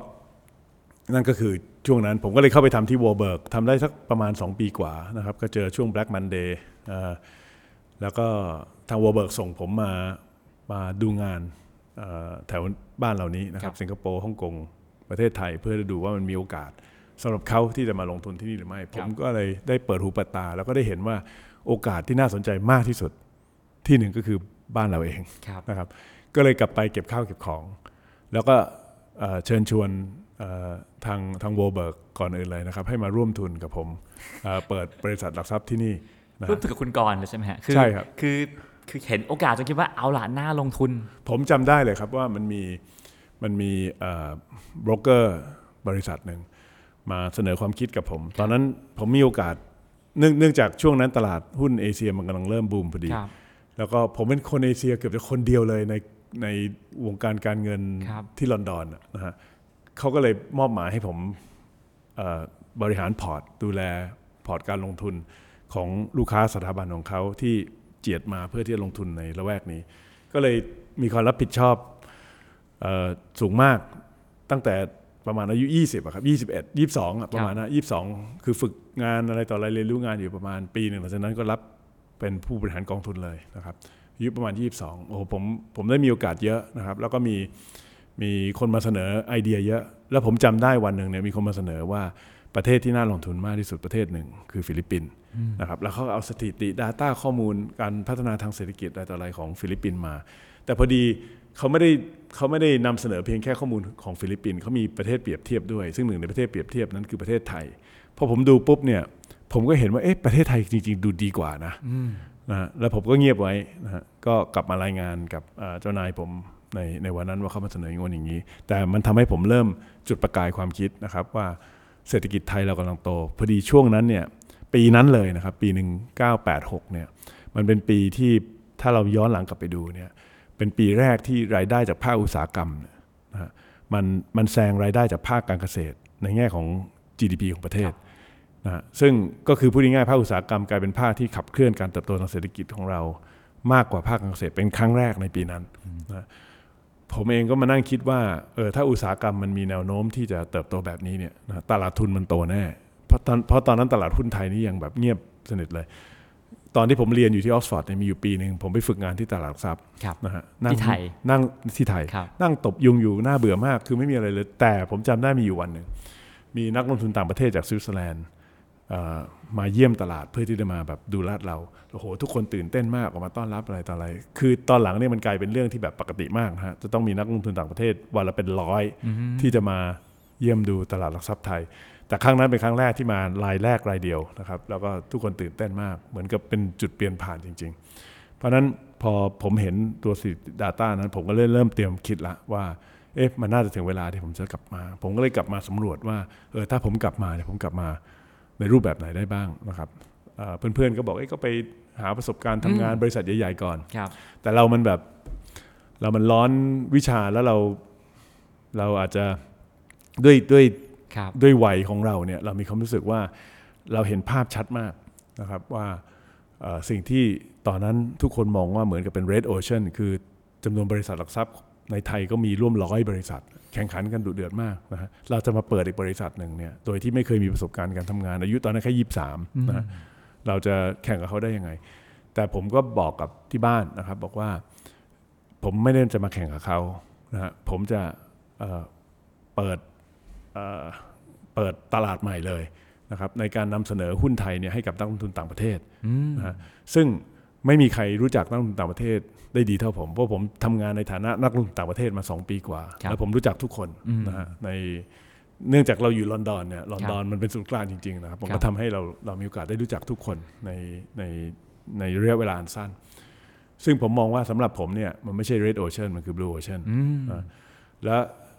นั่นก็คือช่วงนั้นผมก็เลยเข้าไปทำที่วอ r เบิร์กทำได้สักประมาณ 2 ปีกว่านะครับ ก็เจอช่วง Black Monday เอ่อแล้วก็ทางวอ r เบิร์กส่งผมมามาดูงานเอ่อแถวบ้านเหล่านี้นะครัครับบสิงคโปร์ฮ่องกงประเทศไทย เพื่อจะดูว่ามันมีโอกาสสำหรับเขาที่จะมาลงทุนที่นี่หรือไม่ ผมก็เลยได้เปิดหูเปิดตา แล้วก็ได้เห็นว่าโอกาสที่น่าสนใจมากที่สุดที่หนึ่งก็คือบ้านเราเองครับนะครับ ก็เลยกลับไปเก็บข้าวเก็บของ แล้วก็เอ่อเชิญชวนเอ่อ ทางทางโวเบิร์กก่อนอื่นเลยนะครับ ให้มาร่วมทุนกับผมเอ่อเปิดบริษัทหลักทรัพย์ที่นี่นะร่วฮะมถึงกับคุณกรณ์เลยใช่ไหมฮะอใช่ครับคือคือเห็นโอกาสจนคิดว่าเอาล่ะน่าลงทุน ผมจำได้เลยครับว่ามันมีมันมีบรกเกอร์บริษัทหนึ่งมาเสนอความคิดกับผม ตอนนั้นผมมีโอกาสเนื่องเนื่องจากช่วงนั้นตลาดหุ้นเอเชียมันกำลังเริ่มบูมพอดีครับแล้วก็ผมเป็นคนเอเชียเกือบจะคนเดียวเลยในในวงการการเงินครับที่ลอนดอนน่ะนะฮะ เขาก็เลยมอบหมายให้ผมเอ่อบริหารพอร์ต ดูแลพอร์ตการลงทุนของลูกค้าสถาบันของเขาที่เจียดมาเพื่อที่จะลงทุนในละแวกนี้ ก็เลยมีความรับผิดชอบเออสูงมากตั้งแต่ประมาณอายุ 20อะครับ21 22อะประมาณนะ22 คือฝึกงานอะไรต่ออะไรเรียนรู้งานอยู่ประมาณปีหนึ่งหลังจากนั้นก็รับเป็นผู้บริหารกองทุนเลยนะครับอายุประมาณ 22 โอ้โหผมผมได้มีโอกาสเยอะนะครับ แล้วก็มี มีคนมาเสนอไอเดียเยอะ แล้วผมจำได้วันหนึ่งเนี่ยมีคนมาเสนอว่าประเทศที่น่าลงทุนมากที่สุดประเทศหนึ่งคือฟิลิปปินส์นะครับแล้วเขาก็เอาสถิติ Data ข้อมูลการพัฒนาทางเศรษฐกิจอะไรต่ออะไรของฟิลิปปินส์มา แต่พอดีเขาไม่ได้เขาไม่ได้นำเสนอเพียงแค่ข้อมูลของฟิลิปปินส์เขามีประเทศเปรียบเทียบด้วย ซึ่งหนึ่งในประเทศเปรียบเทียบนั้นคือประเทศไทยพอผมดูปุ๊บเนี่ยผมก็เห็นว่าเอ๊ะประเทศไทยจริง ๆ ดูดีกว่านะนะฮะแล้วผมก็เงียบไว้นะฮะก็กลับมารายงานกับเอ่อเจ้านายผม ในในวันนั้นว่าเขามาเสนออย่างนี้อย่างนี้ แต่มันทำให้ผมเริ่มจุดประกายความคิดนะครับว่าเศรษฐกิจไทยเรากำลังโต พอดีช่วงนั้นเนี่ยปีนั้นเลยนะครับปี 1986เนี่ยมันเป็นปีที่ถ้าเราย้อนหลังกลับไปดูเนี่ยเป็นปีแรกที่รายได้จากภาคอุตสาหกรรมเนี่ยนะฮะมันมันแซงรายได้จากภาคการเกษตร ในแง่ของ GDP ของประเทศนะฮะซึ่งก็คือพูดง่ายๆภาคอุตสาหกรรมกลายเป็นภาคที่ขับเคลื่อนการเติบโตทางเศรษฐกิจของเรามากกว่าภาคการเกษตรเป็นครั้งแรกในปีนั้นนะ ผมเองก็มานั่งคิดว่าเออถ้าอุตสาหกรรมมันมีแนวโน้มที่จะเติบโตแบบนี้เนี่ยนะตลาดทุนมันโตแน่เพราะตอนเพราะตอนนั้นตลาดหุ้นไทยนี่ยังแบบเงียบสนิทเลย ตอนที่ผมเรียนอยู่ที่ออกซฟอร์ดเนี่ยมีอยู่ปีหนึ่งผมไปฝึกงานที่ตลาดหลักทรัพย์ครับนะฮะนั่งที่ไทยนั่งที่ไทยครับนั่งตบยุงอยู่น่าเบื่อมากคือไม่มีอะไรเลย แต่ผมจำได้มีอยู่วันหนึ่งมีนักลงทุนต่างประเทศจากสวิตเซอร์แลนด์เอ่อ มาเยี่ยมตลาดเพื่อที่จะมาแบบดูลาดเราโอ้โหทุกคนตื่นเต้นมากออกมาต้อนรับอะไรต่ออะไร คือตอนหลังเนี่ยมันกลายเป็นเรื่องที่แบบปกติมากนะฮะจะต้องมีนักลงทุนต่างประเทศวันละเป็นร้อยที่จะมาเยี่ยมดูตลาดหลักทรัพย์ไทย แต่ครั้งนั้นเป็นครั้งแรกที่มารายแรกรายเดียวนะครับ แล้วก็ทุกคนตื่นเต้นมาก เหมือนกับเป็นจุดเปลี่ยนผ่านจริง ๆ เพราะฉะนั้นพอผมเห็นตัวสิ Data นั้น ผมก็เลยเริ่มเตรียมคิดละว่าเอ๊ะมันน่าจะถึงเวลาที่ผมจะกลับมา ผมก็เลยกลับมาสำรวจว่าเออถ้าผมกลับมาเนี่ยผมกลับมา ในรูปแบบไหนได้บ้างนะครับเอ่อเพื่อนๆก็บอกเอ้ยก็ไปหาประสบการณ์ทำงานบริษัทใหญ่ๆก่อนครับแต่เรามันแบบเรามันร้อนวิชาแล้วเราเราอาจจะด้วยด้วยครับด้วยวัยของเราเนี่ยเรามีความรู้สึกว่าเราเห็นภาพชัดมากนะครับว่าเอ่อสิ่งที่ตอนนั้นทุกคนมองว่าเหมือนกับเป็น red ocean คือจำนวนบริษัทหลักทรัพย์ในไทยก็มีร่วมร้อยบริษัท แข่งขันกันดุเดือดมากนะฮะเราจะมาเปิดอีกบริษัทหนึ่งเนี่ยโดยที่ไม่เคยมีประสบการณ์การทำงาน อายุตอนนั้นแค่ยี่สามนะฮะเราจะแข่งกับเขาได้ยังไง แต่ผมก็บอกกับที่บ้านนะครับ บอกว่าผมไม่ได้จะมาแข่งกับเขานะฮะผมจะเอ่อเปิดเอ่อเปิดตลาดใหม่เลยนะครับในการนำเสนอหุ้นไทยเนี่ยให้กับนักลงทุนต่างประเทศนะฮะซึ่งไม่มีใครรู้จักนักลงทุนต่างประเทศ ได้ดีเท่าผม เพราะผมทำงานในฐานะนักลงทุนต่างประเทศมา 2 ปีกว่าครับแล้วผมรู้จักทุกคนนะฮะในเนื่องจากเราอยู่ลอนดอนเนี่ยลอนดอนมันเป็นศูนย์กลางจริงๆนะครับผมครัก็บทำให้เราเรามีโอกาสได้รู้จักทุกคนในในในระยะเวลาอันสั้น ซึ่งผมมองว่าสำหรับผมเนี่ยมันไม่ใช่ red ocean มันคือ blue ocean นะและ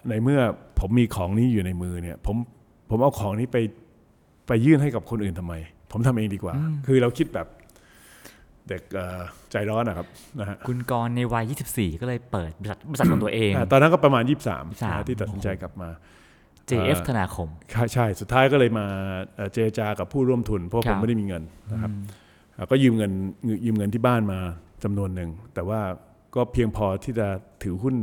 ในเมื่อผมมีของนี้อยู่ในมือเนี่ยผมผมเอาของนี้ไปไปยื่นให้กับคนอื่นทำไม ผมทำเองดีกว่า คือเราคิดแบบ เด็กเอ่อใจร้อนนะครับนะฮะคุณกรณ์ในวัย 24 ก็เลยเปิดบริษัทบริษัทของตัวเองอ่าตอนนั้นก็ประมาณ 23 23นะที่ตัดสินใจกลับมา JF ธนาคม ใช่ใช่สุดท้ายก็เลยมาเอ่อเจรจากับผู้ร่วมทุน เพราะผมครับไม่ได้มีเงินนะครับอ่าก็ยืมเงินยืมเงินที่บ้านมาจำนวนหนึ่ง แต่ว่าก็เพียงพอที่จะถือหุ้น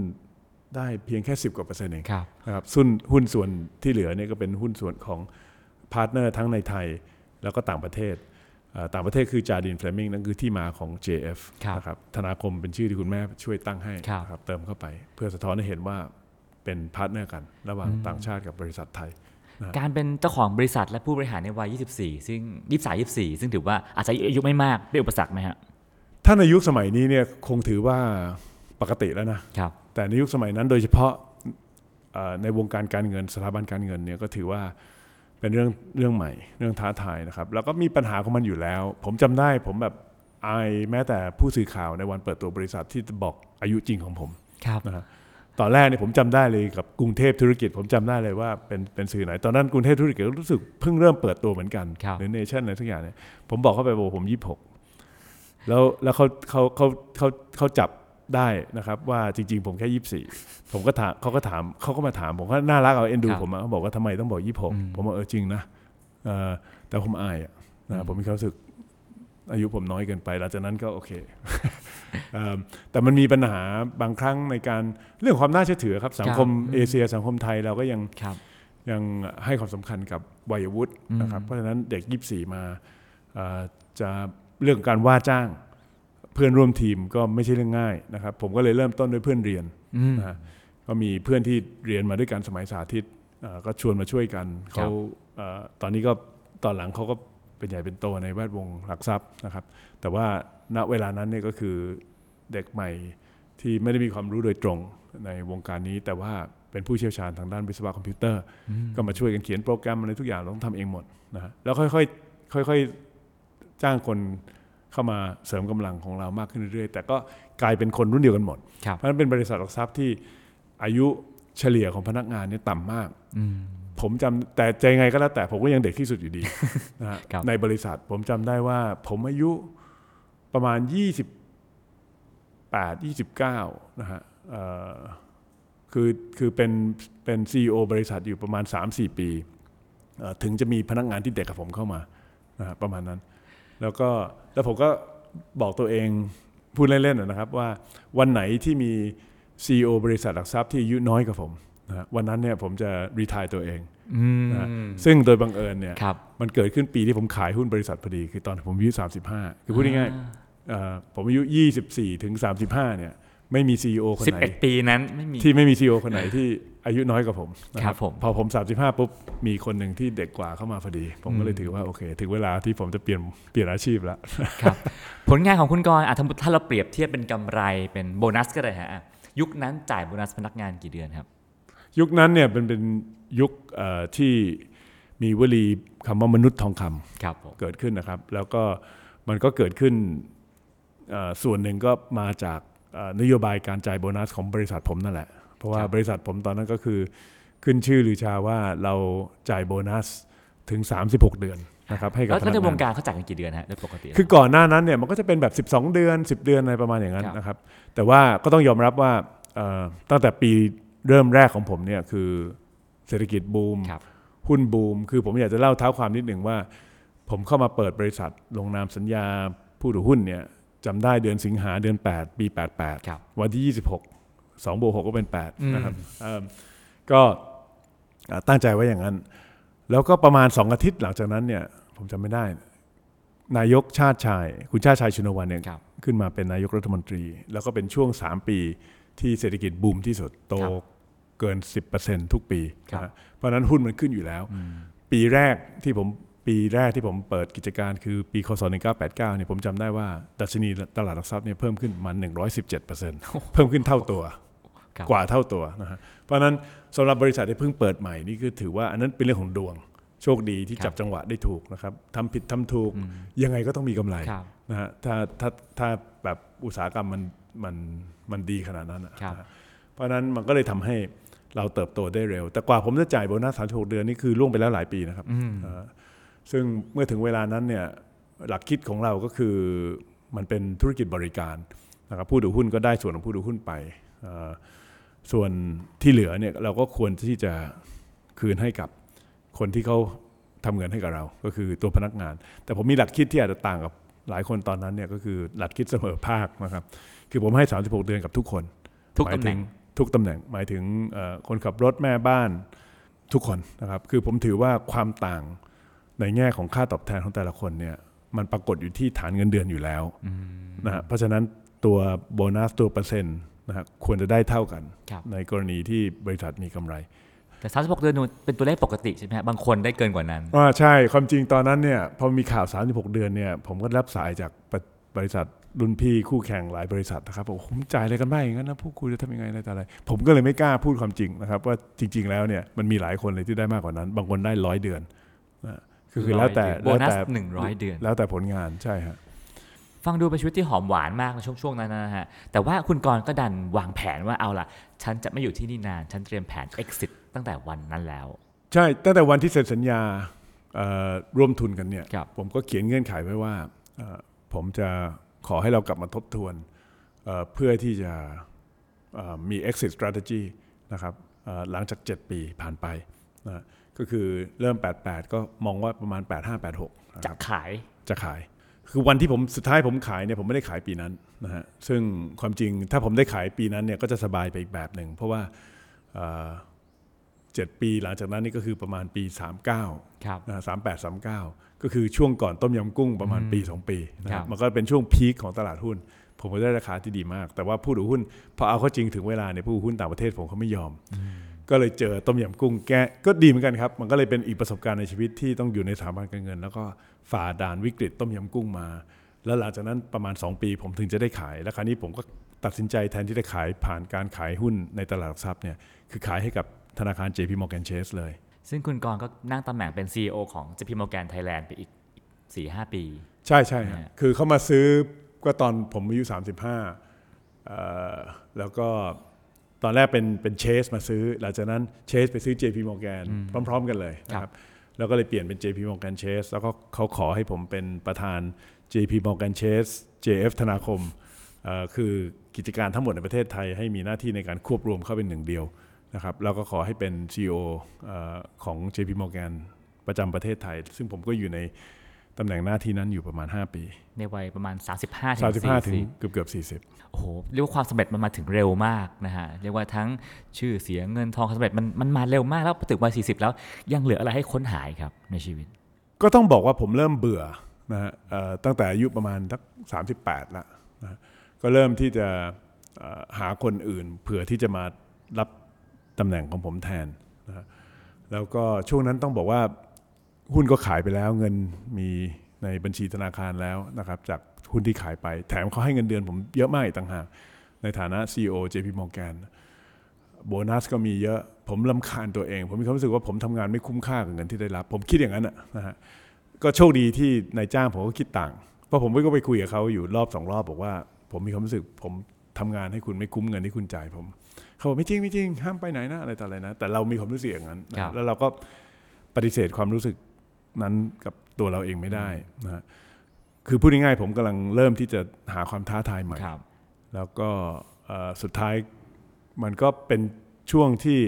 ได้เพียงแค่ 10 กว่าเปอร์เซ็นต์เองครับนะครับหุ้นหุ้นส่วนที่เหลือเนี่ยก็เป็นหุ้นส่วนของ partner ทั้งในไทยแล้วก็ต่างประเทศอ่า ต่างประเทศคือ Jardine Fleming นั่นคือที่มาของ JF ครับนะครับธนาคมเป็นชื่อที่คุณแม่ช่วยตั้งให้ครับนะครับเติมเข้าไป เพื่อสะท้อนให้เห็นว่าเป็น partner กัน ระหว่างต่างชาติกับบริษัทไทย การเป็นเจ้าของบริษัทและผู้บริหารในวัย 24 ซึ่ง 23 24 ซึ่งถือว่าอาจจะอายุไม่มากเป็นอุปสรรคไหมฮะถ้าในยุคสมัยนี้เนี่ยคงถือว่าปกติแล้วนะครับแต่ในยุคสมัยนั้นโดยเฉพาะเอ่อในวงการการเงินสถาบันการเงินเนี่ยก็ถือว่า เป็นเรื่องเรื่องใหม่ เรื่องท้าทายนะครับ แล้วก็มีปัญหาของมันอยู่แล้ว ผมจำได้ผมแบบอายแม้แต่ผู้สื่อข่าวในวันเปิดตัวบริษัทที่จะบอกอายุจริงของผมครับนะฮะตอนแรกเนี่ยผมจำได้เลยกับกรุงเทพธุรกิจ ผมจำได้เลยว่าเป็นเป็นสื่อไหน ตอนนั้นกรุงเทพธุรกิจก็รู้สึกเพิ่งเริ่มเปิดตัวเหมือนกันครับหรือเนชั่นอะไรทุกอย่างเนี่ยผมบอกเขาไปบอกผมยี่หกแล้วแล้วเขาเขาเขาเขาเขาจับ ได้นะครับว่าจริง ๆ ผมแค่ยี่สี่ผมก็ถามเขาก็ถามเขาก็มาถามผมก็น่ารักเอาเอ็นดูครับผมอะเขาบอกว่าทำไมต้องบอกยี่หกผมบอกเออจริงนะเออแต่ผมอายอะนะผมมีความรู้สึกอายุผมน้อยเกินไป หลังจากนั้นก็โอเคเอิ่มแต่มันมีปัญหาบางครั้งในการเรื่องความน่าเชื่อถือครับ สังคมครับเอเชีย สังคมไทยเราก็ยังครับยังให้ความสำคัญกับวัยวุฒินะครับ เพราะฉะนั้นเด็กยี่สี่มาเอ่อจะเรื่องการว่าจ้าง เพื่อนร่วมทีมก็ไม่ใช่เรื่องง่ายนะครับ ผมก็เลยเริ่มต้นด้วยเพื่อนเรียนนะฮะก็มีเพื่อนที่เรียนมาด้วยกันสมัยสาธิตเอ่อก็ชวนมาช่วยกันเขาเออตอนนี้ก็ตอนหลังเขาก็เป็นใหญ่เป็นโตในแวดวงหลักทรัพย์นะครับ แต่ว่าณเวลานั้นเนี่ยก็คือเด็กใหม่ที่ไม่ได้มีความรู้โดยตรงในวงการนี้ แต่ว่าเป็นผู้เชี่ยวชาญทางด้านวิศวะคอมพิวเตอร์ ก็มาช่วยกันเขียนโปรแกรมอะไรทุกอย่างเราต้องทำเองหมดนะฮะแล้วค่อยๆค่อยๆจ้างคน เข้ามาเสริมกำลังของเรามากขึ้นเรื่อยๆ แต่ก็กลายเป็นคนรุ่นเดียวกันหมดครับเพราะฉะนั้นเป็นบริษัทหลักทรัพย์ที่อายุเฉลี่ยของพนักงานเนี่ยต่ำมากผมจำแต่ใจไงก็แล้วแต่ผมก็ยังเด็กที่สุดอยู่ดีนะฮะครับในบริษัทผมจำได้ว่า ผมอายุประมาณ 28 29 นะฮะเอ่อคือคือเป็นเป็นซีอบริษัทอยู่ประมาณ 3-4 ปีเอ่อถึงจะมีพนักงานที่เด็กกับผมเข้ามานะฮะประมาณนั้น แล้วก็แล้วผมก็บอกตัวเองพูดเล่นๆนะครับ ว่าวันไหนที่มี CEO บริษัทหลักทรัพย์ที่อายุน้อยกว่าผมนะฮะวันนั้นเนี่ยผมจะรีทายตัวเองอืมนะฮะซึ่งโดยบังเอิญเนี่ยครับมันเกิดขึ้นปีที่ผมขายหุ้นบริษัทพอดี คือตอนผมอายุ 35 คือพูดง่ายๆเอ่อผมอายุ 24 ถึง 35 เนี่ย ไม่มี CEO คนสิบไหนเอ็ดปีนั้นไม่มีที่ไม่มี CEO คนไหนที่อายุน้อยกว่าผมนะครับผมพอผม 35 ปุ๊บ มีคนหนึ่งที่เด็กกว่าเข้ามาพอดี ผมก็เลยถือว่าโอเค ถึงเวลาที่ผมจะเปลี่ยนเปลี่ยนอาชีพแล้วครับผลงานของคุณกรณ์อะถ้าถ้าเราเปรียบเทียบเป็นกำไรเป็นโบนัสก็ได้ฮะอะยุคนั้นจ่ายโบนัสพนักงานกี่เดือนครับ ยุคนั้นเนี่ยเป็นเป็นยุคเอ่อที่มีวลีคำว่ามนุษย์ทองคำครับผมเกิดขึ้นนะครับ แล้วก็มันก็เกิดขึ้นเอ่อส่วนหนึ่งก็มาจากเอ่อ นโยบายการจ่ายโบนัสของบริษัทผมนั่นแหละ เพราะว่าบริษัทผมตอนนั้นก็คือ ขึ้นชื่อหรือชาว่าเราจ่ายโบนัสถึง 36 เดือนนะครับให้กับแล้วพแล้วนักในวงงานการเขาจ่ายกันกี่เดือนฮะโดยปกติ คือก่อนหน้านั้นเนี่ยมันก็จะเป็นแบบ 12 เดือน 10 เดือนอะไรประมาณอย่างนั้นครับนะครับ แต่ว่าก็ต้องยอมรับว่าเอ่อตั้งแต่ปีเริ่มแรกของผมเนี่ยคือเศรษฐกิจบูมครับหุ้นบูม คือผมอยากจะเล่าเท้าความนิดหนึ่งว่า ผมเข้ามาเปิดบริษัทลงนามสัญญาผู้ถือหุ้นเนี่ย จำได้เดือนสิงหาเดือน 8 ปี 88ครับวันที่ 26 2บวก6ก็เป็นอืม8นะครับเอิ่มก็อ่าตั้งใจไว้อย่างนั้น แล้วก็ประมาณ 2 อาทิตย์หลังจากนั้นเนี่ยผมจำไม่ได้ นายกชาติชาย คุณชาติชายชุนวันเนี่ยครับขึ้นมาเป็นนายกรัฐมนตรี แล้วก็เป็นช่วง 3 ปีที่เศรษฐกิจบูมที่สุดโตครับเกิน 10%ทุกปีครับนะฮะเพราะฉะนั้นหุ้นมันขึ้นอยู่แล้ว ปีแรกที่ผม ปีแรกที่ผมเปิดกิจการคือปีคศ1989เนี่ยผมจำได้ว่าดัชนีตลาดหลักทรัพย์เนี่ยเพิ่มขึ้นมา117%เพิ่มขึ้นเท่าตัวครับกว่าเท่าตัวนะฮะเพราะฉะนั้นสำหรับบริษัทที่เพิ่งเปิดใหม่นี่คือถือว่าอันนั้นเป็นเรื่องของดวง โชคดีที่ครับจับจังหวะได้ถูกนะครับทำผิดทำถูกยังไงก็ต้องมีกำไรครับนะฮะถ้าถ้าถ้าแบบอุตสาหกรรมมันมันมันดีขนาดนั้นอะครับนะฮะเพราะฉะนั้นมันก็เลยทำให้เราเติบโตได้เร็ว แต่กว่าผมจะจ่ายโบนัส36เดือนนี่คือล่วงไปแล้วหลายปีนะครับเอ่อ ซึ่งเมื่อถึงเวลานั้นเนี่ยหลักคิดของเราก็คือมันเป็นธุรกิจบริการนะครับผู้ถือหุ้นก็ได้ส่วนของผู้ถือหุ้นไปเอ่อส่วนที่เหลือเนี่ยเราก็ควรที่จะคืนให้กับคนที่เขาทำเงินให้กับเรา ก็คือตัวพนักงาน แต่ผมมีหลักคิดที่อาจจะต่างกับหลายคนตอนนั้นเนี่ยก็คือหลักคิดเสมอภาคนะครับ คือผมให้ 36 เดือนกับทุกคน ทุกหมายตำแหน่งถึทุกตำแหน่งหมายถึงเอ่อคนขับรถแม่บ้านทุกคนนะครับ คือผมถือว่าความต่าง ในแง่ของค่าตอบแทนของแต่ละคนเนี่ยมันปรากฏอยู่ที่ฐานเงินเดือนอยู่แล้วนะฮะเพราะฉะนั้นตัวโบนัสตัวเปอร์เซ็นต์นะฮะควรจะได้เท่ากันครับในกรณีที่บริษัทมีกำไร แต่ 36 เดือนเป็นตัวเลขปกติใช่ไหมฮะบางคนได้เกินกว่านั้นอ่าใช่ความจริงตอนนั้นเนี่ยพอมีข่าว 36 เดือนเนี่ยผมก็รับสายจากบริษัทรุ่นพี่คู่แข่งหลายบริษัทนะครับบอกผมจ่ายอะไรกันบ้างอย่างนั้นนะพวกคุณจะทำยังไงอะไรต่ออะไร ผมก็เลยไม่กล้าพูดความจริงนะครับว่าจริง ๆ แล้วเนี่ยมันมีหลายคนเลยที่ได้มากกว่านั้น บางคนได้ร้อยเดือนนะ คือคือแล้วแต่โบนัสแล้วแต่หนึ่งร้อยเดือน แล้วแต่ผลงานใช่ฮะฟังดูเป็นชีวิตที่หอมหวานมากในช่วงช่วงนั้นนะฮะ แต่ว่าคุณกรณ์ก็ดันวางแผนว่าเอาล่ะ ฉันจะไม่อยู่ที่นี่นาน ฉันเตรียมแผน exit ตั้งแต่วันนั้นแล้ว ใช่ ตั้งแต่วันที่เซ็นสัญญาเอ่อร่วมทุนกันเนี่ยครับผมก็เขียนเงื่อนไขไว้ว่าเอ่อผมจะขอให้เรากลับมาทบทวนเอ่อเพื่อที่จะเอ่อมี exit strategy นะครับเอ่อหลังจาก 7 ปีผ่านไปนะ ก็คือเริ่ม 88 ก็มองว่าประมาณ 85 86นะคจะรับขายจะขาย คือวันที่ผมสุดท้ายผมขายเนี่ยผมไม่ได้ขายปีนั้นนะฮะซึ่งความจริงถ้าผมได้ขายปีนั้นเนี่ยก็จะสบายไปอีกแบบหนึ่งเพราะว่าเอ่อเจ็ดปีหลังจากนั้นนี่ก็คือประมาณปี 39ครับนะสามแปดสามเก้าก็คือช่วงก่อนต้มยำกุ้งประมาณปี 2 ปีนะคครัรับบมันก็เป็นช่วงพีคของตลาดหุ้น ผมก็ได้ราคาที่ดีมาก แต่ว่าผู้ถือหุ้นพอเอาเข้าจริงถึงเวลาเนี่ยผู้ถือหุ้นต่างประเทศผมเขาไม่ยอม ก็เลยเจอต้มยำกุ้งแกก็ดีเหมือนกันครับ มันก็เลยเป็นอีกประสบการณ์ในชีวิตที่ต้องอยู่ในสถาบันการเงิน แล้วก็ฝ่าด่านวิกฤตต้มยำกุ้งมา แล้วหลังจากนั้นประมาณ 2 ปี ผมถึงจะได้ขาย แล้วคราวนี้ผมก็ตัดสินใจแทนที่จะขายผ่านการขายหุ้นในตลาดหลักทรัพย์เนี่ยคือขายให้กับธนาคาร JP Morgan Chase เลย ซึ่งคุณกรณ์ก็นั่งตำแหน่งเป็น CEO ของ JP Morgan Thailand ไปอีก4ีหปี ใช่ใช่ครับเนี่ยคือเขามาซื้อก็ตอนผมอายุ 35เอ่อแล้วก็ ตอนแรกเป็นเป็นเชสมาซื้อ หลังจากนั้นเชสไปซื้อ JP Morgan พร้อม ๆ กันเลยนะครับแล้วก็เลยเปลี่ยนเป็น JP Morgan Chase แล้วก็เขาขอให้ผมเป็นประธาน JP Morgan Chase JF ธนาคมเอ่อคือกิจการทั้งหมดในประเทศไทย ให้มีหน้าที่ในการควบรวมเข้าเป็นหนึ่งเดียวนะครับแล้วก็ขอให้เป็น CEO เอ่อของ JP Morgan ประจำประเทศไทย ซึ่งผมก็อยู่ใน ตำแหน่งหน้าที่นั้นอยู่ประมาณ 5 ปี ในวัยประมาณ 35ถึง35ถึง40เกือบเกือบ40 โอ้โห เรียกว่าความสำเร็จมันมาถึงเร็วมากนะฮะ เรียกว่าทั้งชื่อเสียงเงินทองความสำเร็จมันมันมาเร็วมากแล้วพอถึงวัย40 แล้วยังเหลืออะไรให้ค้นหาอีกครับในชีวิต ก็ต้องบอกว่าผมเริ่มเบื่อนะฮะเอ่อตั้งแต่อายุประมาณสักสามสิบแปดละนะฮะก็เริ่มที่จะเอ่อหาคนอื่นเผื่อที่จะมารับตำแหน่งของผมแทนนะฮะแล้วก็ช่วงนั้นต้องบอกว่า หุ้นก็ขายไปแล้วเงินมีในบัญชีธนาคารแล้วนะครับจากหุ้นที่ขายไป แถมเขาให้เงินเดือนผมเยอะมากอีกต่างหากในฐานะ CEO JP Morgan โบนัสก็มีเยอะผมลำคาญตัวเอง ผมมีความรู้สึกว่าผมทำงานไม่คุ้มค่ากับเงินที่ได้รับ ผมคิดอย่างนั้นนะนะฮะก็โชคดีที่นายจ้างผมก็คิดต่างเพราะผมก็ไปคุยกับเขาอยู่รอบสองรอบบอกว่า ผมมีความรู้สึกผมทำงานให้คุณไม่คุ้มเงินที่คุณจ่ายผมเขาบอกไม่จริงไม่จริงห้ามไปไหนนะอะไรต่ออะไรนะ แต่เรามีความรู้สึกอย่างนั้นนะครับแล้วเราก็ปฏิเสธความรู้สึก นั้นกับตัวเราเองไม่ได้นะฮะคือพูดง่ายๆผมกำลังเริ่มที่จะหาความท้าทายใหม่ครับแล้วก็เอ่อสุดท้ายมันก็เป็นช่วงที่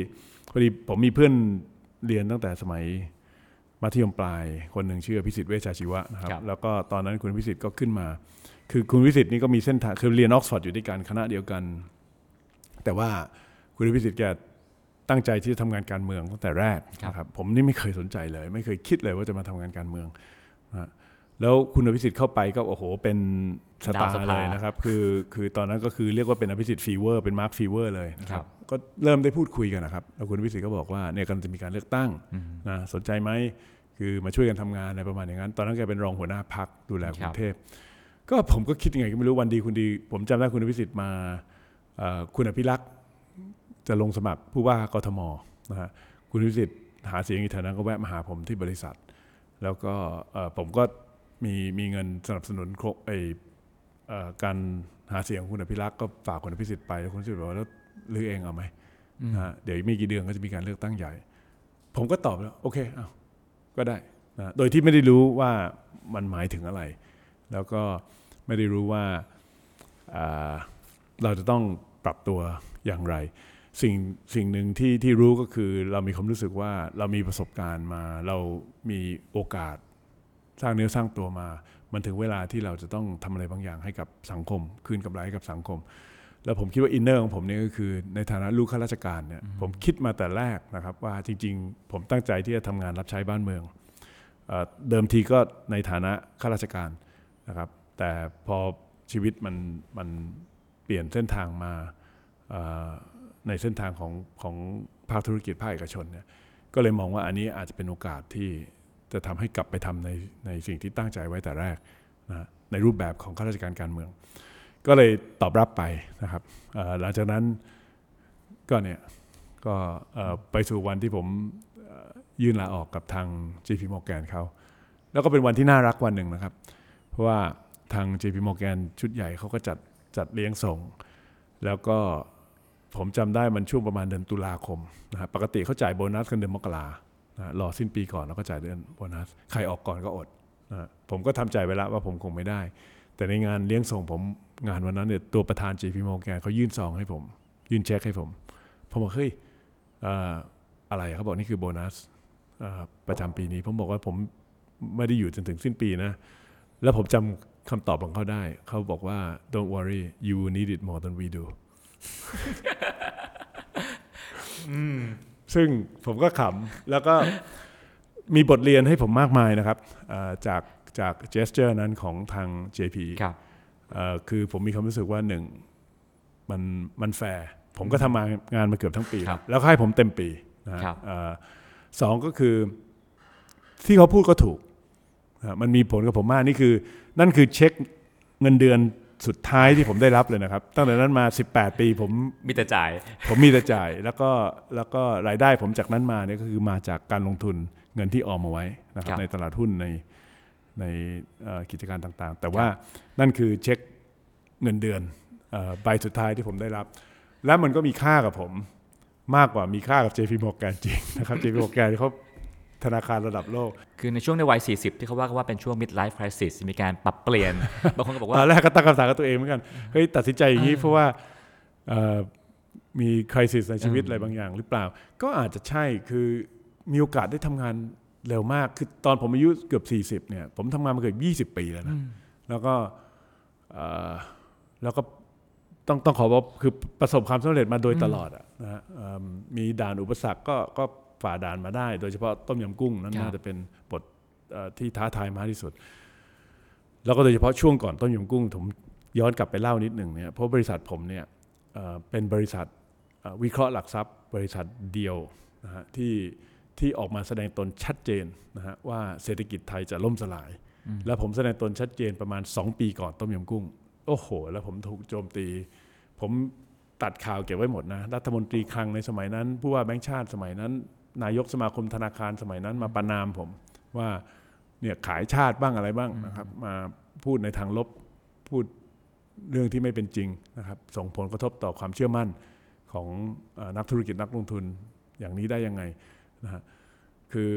พอดีผมมีเพื่อนเรียนตั้งแต่สมัยมัธยมปลาย คนหนึ่งชื่อพิสิทธิ์เวชชาชีวะนะครับครับแล้วก็ตอนนั้นคุณพิสิทธิ์ก็ขึ้นมา คือคุณพิสิทธิ์นี่ก็มีเส้นทางคือเรียนออกซฟอร์ดอยู่ด้วยกันคณะเดียวกัน แต่ว่าคุณพิสิทธิ์แก ตั้งใจที่จะทำงานการเมืองตั้งแต่แรกนะครับผมนี่ไม่เคยสนใจเลย ไม่เคยคิดเลยว่าจะมาทำงานการเมืองนะฮะแล้วคุณอภิสิทธิ์เข้าไปก็โอ้โหเป็นสตาดาวสภาเลยนะครับคือคือตอนนั้นก็คือเรียกว่าเป็นอภิสิทธิ์ fever เป็นมาร์ค fever เลยนะครับ ครับก็เริ่มได้พูดคุยกันนะครับแล้วคุณอภิสิทธิ์ก็บอกว่าเนี่ยกำลังจะมีการเลือกตั้งนะสนใจไหมคือมาช่วยกันทำงานอะไรประมาณอย่างนั้น ตอนนั้นแกเป็นรองหัวหน้าพรรคดูแลกรุงเทพก็ผมก็คิดยังไงก็ไม่รู้วันดีคุณดี ผมจำได้คุณอภิสิทธิ์มาเอ่อคุณอภิรักษ์ จะลงสมัครผู้ว่ากทมนะฮะคุณอภิสิทธิ์หาเสียงอีกแถวนั้นก็แวะมาหาผมที่บริษัท แล้วก็เอ่อผมก็มีมีเงินสนับสนุนโครงไอเอ่อการหาเสียงของคุณอภิรักษ์ก็ฝากคุณอภิสิทธิ์ไปแล้วคุณอภิสิทธิ์บอกว่าแล้วลือเองเอาไหมนะฮะเดี๋ยวอีกไม่กี่เดือนก็จะมีการเลือกตั้งใหญ่ ผมก็ตอบแล้วโอเคเอาก็ได้นะโดยที่ไม่ได้รู้ว่ามันหมายถึงอะไร แล้วก็ไม่ได้รู้ว่าอ่าเราจะต้องปรับตัวอย่างไร สิ่งสิ่งหนึ่งที่ที่รู้ก็คือเรามีความรู้สึกว่าเรามีประสบการณ์มา เรามีโอกาสสร้างเนื้อสร้างตัวมา มันถึงเวลาที่เราจะต้องทำอะไรบางอย่างให้กับสังคม คืนกำไรให้กับสังคม แล้วผมคิดว่าอินเนอร์ของผมเนี่ยก็คือในฐานะลูกข้าราชการเนี่ยผมคิดมาแต่แรกนะครับว่าจริง ๆ ผมตั้งใจที่จะทำงานรับใช้บ้านเมืองเอเดิมทีก็ในฐานะข้าราชการนะครับ แต่พอชีวิตมันมันเปลี่ยนเส้นทางมา ในเส้นทางของของภาคธุรกิจภาคเอกชนเนี่ยก็เลยมองว่าอันนี้อาจจะเป็นโอกาสที่จะทำให้กลับไปทำในในสิ่งที่ตั้งใจไว้แต่แรกนะในรูปแบบของข้าราชการการเมือง ก็เลยตอบรับไปนะครับหลังจากนั้นก็เนี่ยก็ไปสู่วันที่ผมยื่นลาออกกับทาง JP Morgan เขาแล้วก็เป็นวันที่น่ารักวันหนึ่งนะครับ เพราะว่าทาง JP Morgan ชุดใหญ่เขาก็จัดจัดเลี้ยงส่ง แล้วก็ ผมจำได้มันช่วงประมาณเดือนตุลาคมนะฮะปกติเขาจ่ายโบนัสกันเดือนมกรานะรอสิ้นปีก่อนแล้วก็จ่ายเดือนโบนัส ใครออกก่อนก็อดนะผมก็ทำใจไว้แล้วว่าผมคงไม่ได้ แต่ในงานเลี้ยงส่งผมงานวันนั้นเนี่ยตัวประธาน JP Morgan เขายื่นซองให้ผม ยื่นเช็คให้ผม ผมบอกเฮ้ยอะไรเขาบอกนี่คือโบนัสประจำปีนี้ ผมบอกว่าผมไม่ได้อยู่จนถึงสิ้นปีนะ แล้วผมจำคำตอบของเขาได้ เขาบอกว่า don't worry you will need it more than we do ซึ่งผมก็ขำแล้วก็มีบทเรียนให้ผมมากมายนะครับเอ่อจากจากเจสเจอร์นั้นของทาง JP ครับเอ่อคือผมมีความรู้สึกว่าหนึ่งมันมันแฟร์ผมผมก็ทำงานมาเกือบทั้งปีครับแล้วก็ให้ผมเต็มปีนะฮะครับเอ่อสองก็คือที่เขาพูดก็ถูกนะฮะมันมีผลกับผมมากนี่คือ นั่นคือเช็คเงินเดือน สุดท้ายที่ผมได้รับเลยนะครับ ตั้งแต่นั้นมา 18 ปีผมมีแต่จ่าย ผมมีแต่จ่าย แล้วก็แล้วก็รายได้ผมจากนั้นมาเนี่ยก็คือมาจากการลงทุนเงินที่ออมเอาไว้นะครัครับบในตลาดหุ้นในในเอ่อกิจการต่างๆ แต่ว่านั่นคือเช็คเงินเดือนเออใบสุดท้ายที่ผมได้รับ และมันก็มีค่ากับผมมากกว่ามีค่ากับ JP Morgan จริงนะครับ JP Morgan เขา ธนาคารระดับโลก คือในช่วงในวัย 40 ที่เขาว่ากันว่าเป็นช่วง mid life crisis มีการปรับเปลี่ยน บางคนก็บอกตว่าอนแรกก็ตั้งคำถามกับตัวเองเหมือนกัน เฮ้ย ตัดสินใจอย่างนี้เพราะว่าเอ่อมีคริสิสในชีวิตอะไรบางอย่างหรือเปล่า ก็อาจจะใช่คือมีโอกาสได้ทำงานเร็วมาก คือตอนผมอายุเกือบ 40 เนี่ย ผมทำงานมาเกือบ20 ปีแล้วนะ แล้วก็เอ่อแล้วก็ต้องต้องขอว่าคือประสบความสำเร็จมาโดยตลอดอะนะฮะเอิ่มมีด่านอุปสรรคก็ก็ ฝ่าด่านมาได้ โดยเฉพาะต้มยำกุ้งนั้นครับน่าจะเป็นบทเอ่อที่ท้าทายมากที่สุด แล้วก็โดยเฉพาะช่วงก่อนต้มยำกุ้งผมย้อนกลับไปเล่านิดหนึ่งเนี่ยเพราะบริษัทผมเนี่ยเอ่อเป็นบริษัทเอ่อวิเคราะห์หลักทรัพย์ บริษัทเดียวนะฮะที่ที่ออกมาแสดงตนชัดเจนนะฮะว่าเศรษฐกิจไทยจะล่มสลาย แล้วผมแสดงตนชัดเจนประมาณ 2 ปีก่อนต้มยำกุ้ง โอ้โห แล้วผมถูกโจมตี ผมตัดข่าวเก็บไว้หมดนะ รัฐมนตรีคลังในสมัยนั้น ผู้ว่าแบงค์ชาติสมัยนั้น นายกสมาคมธนาคารสมัยนั้นมาประนามผมว่าเนี่ยขายชาติบ้างอะไรบ้างนะครับ มาพูดในทางลบพูดเรื่องที่ไม่เป็นจริงนะครับ ส่งผลกระทบต่อความเชื่อมั่นของเออนักธุรกิจนักลงทุนอย่างนี้ได้ยังไงนะฮะคือ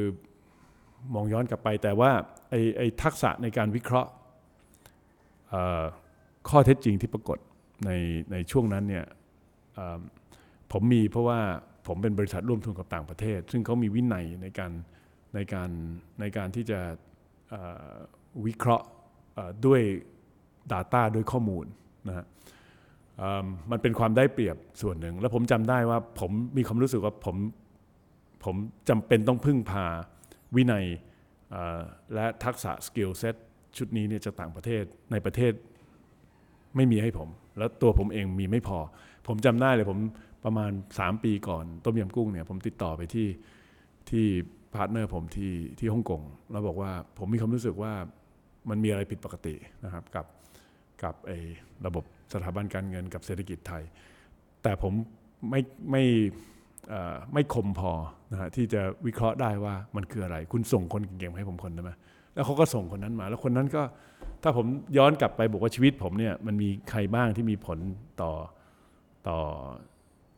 มองย้อนกลับไปแต่ว่าไอ้ไอ้ทักษะในการวิเคราะห์เอ่อข้อเท็จจริงที่ปรากฏในในช่วงนั้นเนี่ยเอิ่มผมมีเพราะว่า ผมเป็นบริษัทร่วมทุนกับต่างประเทศ ซึ่งเขามีวินัยในการในการในการที่จะวิเคราะห์ด้วย Data ด้วยข้อมูลนะฮะมันเป็นความได้เปรียบส่วนหนึ่ง แล้วผมจำได้ว่าผมมีความรู้สึกว่าผมผมจำเป็นต้องพึ่งพาวินัยและทักษะ skill set ชุดนี้เนี่ยจากต่างประเทศในประเทศไม่มีให้ผม แล้วตัวผมเองมีไม่พอ ผมจำได้เลยผม ประมาณ 3 ปีก่อนต้มยำกุ้งเนี่ยผมติดต่อไปที่ที่ partner ผมที่ที่ฮ่องกงแล้วบอกว่าผมมีความรู้สึกว่ามันมีอะไรผิดปกตินะครับกับกับไอ้ระบบสถาบันการเงินกับเศรษฐกิจไทย แต่ผมไม่ไม่ไม่คมพอนะฮะที่จะวิเคราะห์ได้ว่ามันคืออะไร คุณส่งคนเก่งๆมาให้ผมคนได้ไหมแล้วเขาก็ส่งคนนั้นมา แล้วคนนั้นก็ถ้าผมย้อนกลับไปบอกว่าชีวิตผมเนี่ยมันมีใครบ้างที่มีผลต่อต่อ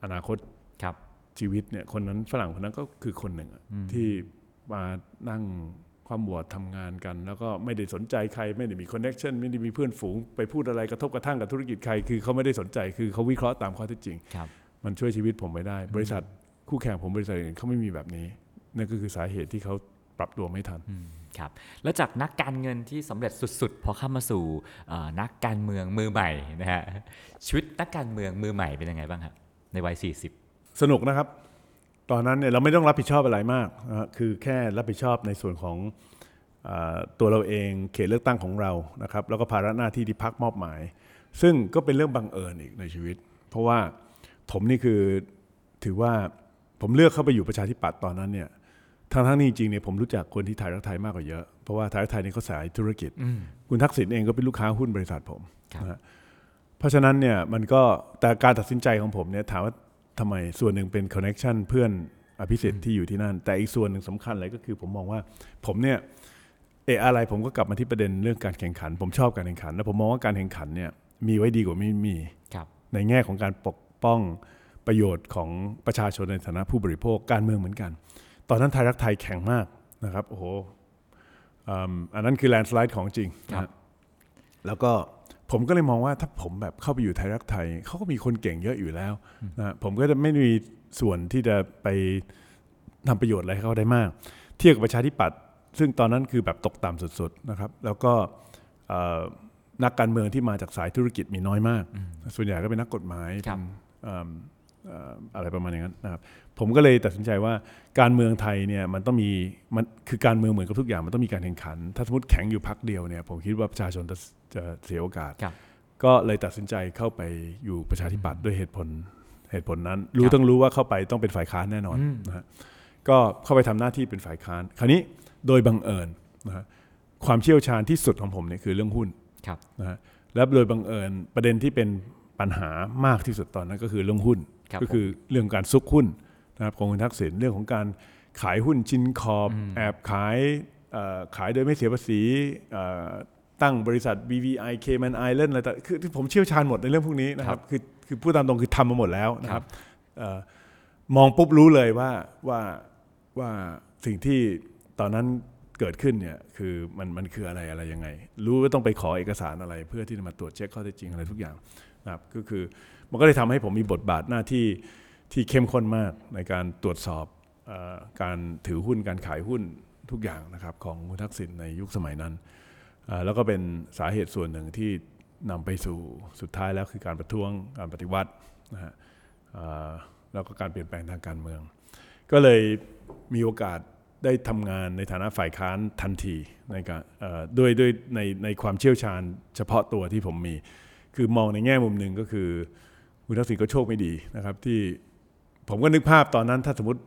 อนาคตครับชีวิตเนี่ยคนนั้นฝรั่งคนนั้นก็คือคนหนึ่งอะที่มานั่งความบวชทำงานกัน แล้วก็ไม่ได้สนใจใครไม่ได้มีคอนเน็ชันไม่ได้มีเพื่อนฝูง ไปพูดอะไรกระทบกระทั่งกับธุรกิจใครคือเขาไม่ได้สนใจคือเขาวิเคราะห์ตามข้อเท็จจริงครับมันช่วยชีวิตผมไม่ได้ บริษัทคู่แข่งผมบริษัทอื่นเขาไม่มีแบบนี้นั่นก็คือสาเหตุที่เขาปรับตัวไม่ทันครับแล้วจากนักการเงินที่สำเร็จสุดๆ พอเข้ามาสู่เอ่อนักการเมืองมือใหม่นะฮะชีวิตนักการเมืองมือใหม่เป็นยังไงบ้างครับ ในวัย 40 สนุกนะครับ ตอนนั้นเนี่ยเราไม่ต้องรับผิดชอบอะไรมากนะฮะคือแค่รับผิดชอบในส่วนของเออตัวเราเองเขตเลือกตั้งของเรานะครับ แล้วก็ภาระหน้าที่ที่พักมอบหมาย ซึ่งก็เป็นเรื่องบังเอิญอีกในชีวิต เพราะว่าผมนี่คือถือว่าผมเลือกเข้าไปอยู่ประชาธิปัตย์ตอนนั้นเนี่ยทั้งทั้งๆนี้จริงๆเนี่ยผมรู้จักคนที่ไทยรักไทยมากกว่าเยอะ เพราะว่าไทยรักไทยนี่เขาสายธุรกิจ คุณทักษิณเองก็เป็นลูกค้าหุ้นบริษัทผมครับนะฮะ เพราะฉะนั้นเนี่ยมันก็แต่การตัดสินใจของผมเนี่ยถามว่าทำไมส่วนหนึ่งเป็นคอนเน็ชันเพื่อนอภิสิทธิ์ที่อยู่ที่นั่น แต่อีกส่วนหนึ่งสำคัญเลยก็คือผมมองว่าผมเนี่ยเอออะไรผมก็กลับมาที่ประเด็นเรื่องการแข่งขัน ผมชอบการแข่งขัน แล้วผมมองว่าการแข่งขันเนี่ยมีไว้ดีกว่าไม่มีครับในแง่ของการปกป้องประโยชน์ของประชาชนในฐานะผู้บริโภคการเมืองเหมือนกัน ตอนนั้นไทยรักไทยแข็งมากนะครับโอ้โหอืมอันนั้นคือแลนสไลด์ของจริงนะครัฮะบแล้วก็ ผมก็เลยมองว่าถ้าผมแบบเข้าไปอยู่ไทยรักไทยเขาก็มีคนเก่งเยอะอยู่แล้วนะฮะผมก็จะไม่มีส่วนที่จะไปทำประโยชน์อะไรให้เขาได้มาก เทียบกับประชาธิปัตย์ซึ่งตอนนั้นคือแบบตกต่ำสุดๆนะครับ แล้วก็เอ่อนักการเมืองที่มาจากสายธุรกิจมีน้อยมาก ส่วนใหญ่ก็เป็นนักกฎหมายครับเป็นเอิ่มเอ่ออะไรประมาณอย่างนั้นนะครับ ผมก็เลยตัดสินใจว่าการเมืองไทยเนี่ยมันต้องมีมันคือการเมืองเหมือนกับทุกอย่างมันต้องมีการแข่งขัน ถ้าสมมติแข็งอยู่พักเดียวเนี่ยผมคิดว่าประชาชนจะจะเสียโอกาสครับก็เลยตัดสินใจเข้าไปอยู่ประชาธิปัตย์ด้วยเหตุผลเหตุผลนั้น รู้ต้องรู้ว่าเข้าไปต้องเป็นฝ่ายค้านแน่นอนนะฮะก็เข้าไปทำหน้าที่เป็นฝ่ายค้าน คราวนี้โดยบังเอิญนะฮะความเชี่ยวชาญที่สุดของผมเนี่ยคือเรื่องหุ้นครับนะฮะและโดยบังเอิญประเด็นที่เป็นปัญหามากที่สุดตอนนั้นก็คือเรื่องหุ้นครับก็คือเรื่องการซุกหุ้น นะครับของคุณทักษิณเรื่องของการขายหุ้นชินขอบแอบขายเอ่อขายโดยไม่เสียภาษีเอ่อตั้งบริษัท BVI Cayman Island อะไรแต่คือคือผมเชี่ยวชาญหมดในเรื่องพวกนี้นะครับ คือคือพูดตามตรงคือทำมาหมดแล้วนะครับเอ่อมองปุ๊บรู้เลยว่าว่าว่าสิ่งที่ตอนนั้นเกิดขึ้นเนี่ยคือมันมันคืออะไรอะไรยังไง รู้ว่าต้องไปขอเอกสารอะไร เพื่อที่จะมาตรวจเช็คข้อเท็จจริงอะไรทุกอย่างนะครับก็คือมันก็เลยทำให้ผมมีบทบาทหน้าที่ ที่เข้มข้นมากในการตรวจสอบอการถือหุ้นการขายหุ้นทุกอย่างนะครับของคุณทักษิณในยุคสมัยนั้น แล้วก็เป็นสาเหตุส่วนหนึ่งที่นำไปสู่สุดท้ายแล้วคือการประท้วงการปฏิวัตินะฮะแล้วก็การเปลี่ยนแปลงทางการเมือง ก็เลยมีโอกาสได้ทำงานในฐานะฝ่ายค้านทันทีในการด้วยด้วยในในความเชี่ยวชาญเฉพาะตัวที่ผมมี คือมองในแง่มุมหนึ่งก็คือคุณทักษิณก็โชคไม่ดีนะครับที่ ผมก็นึกภาพตอนนั้นถ้าสมมติ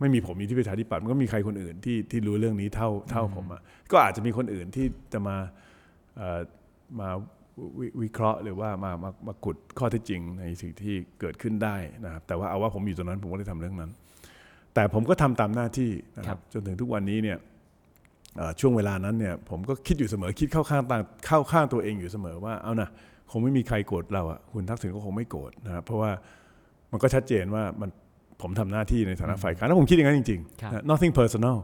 ไม่มีผมมีที่ประชาธิปัตย์มันก็มีใครคนอื่นที่ที่รู้เรื่องนี้เท่าเท่าผมอะก็อาจจะมีคนอื่นที่จะมาเอ่อมาวิวิเคราะห์หรือว่ามามามาขุดข้อเท็จจริงในสิ่งที่เกิดขึ้นได้นะครับ แต่ว่าเอาว่าผมอยู่ตรงนั้นผมก็ได้ทำเรื่องนั้น แต่ผมก็ทำตามหน้าที่นะคครัรับบจนถึงทุกวันนี้เนี่ยเอ่อช่วงเวลานั้นเนี่ยผมก็คิดอยู่เสมอคิดเข้าข้างต่างเข้าข้างตัวเองอยู่เสมอว่าเอานะคงไม่มีใครโกรธเราอะคุณทักษิณก็คงไม่โกรธนะครับเพราะว่า มันก็ชัดเจนว่ามันผมทำหน้าที่ในฐานะฝ่ายค้านแล้วผมคิดอย่างนั้นจริงครับๆนะ nothing personal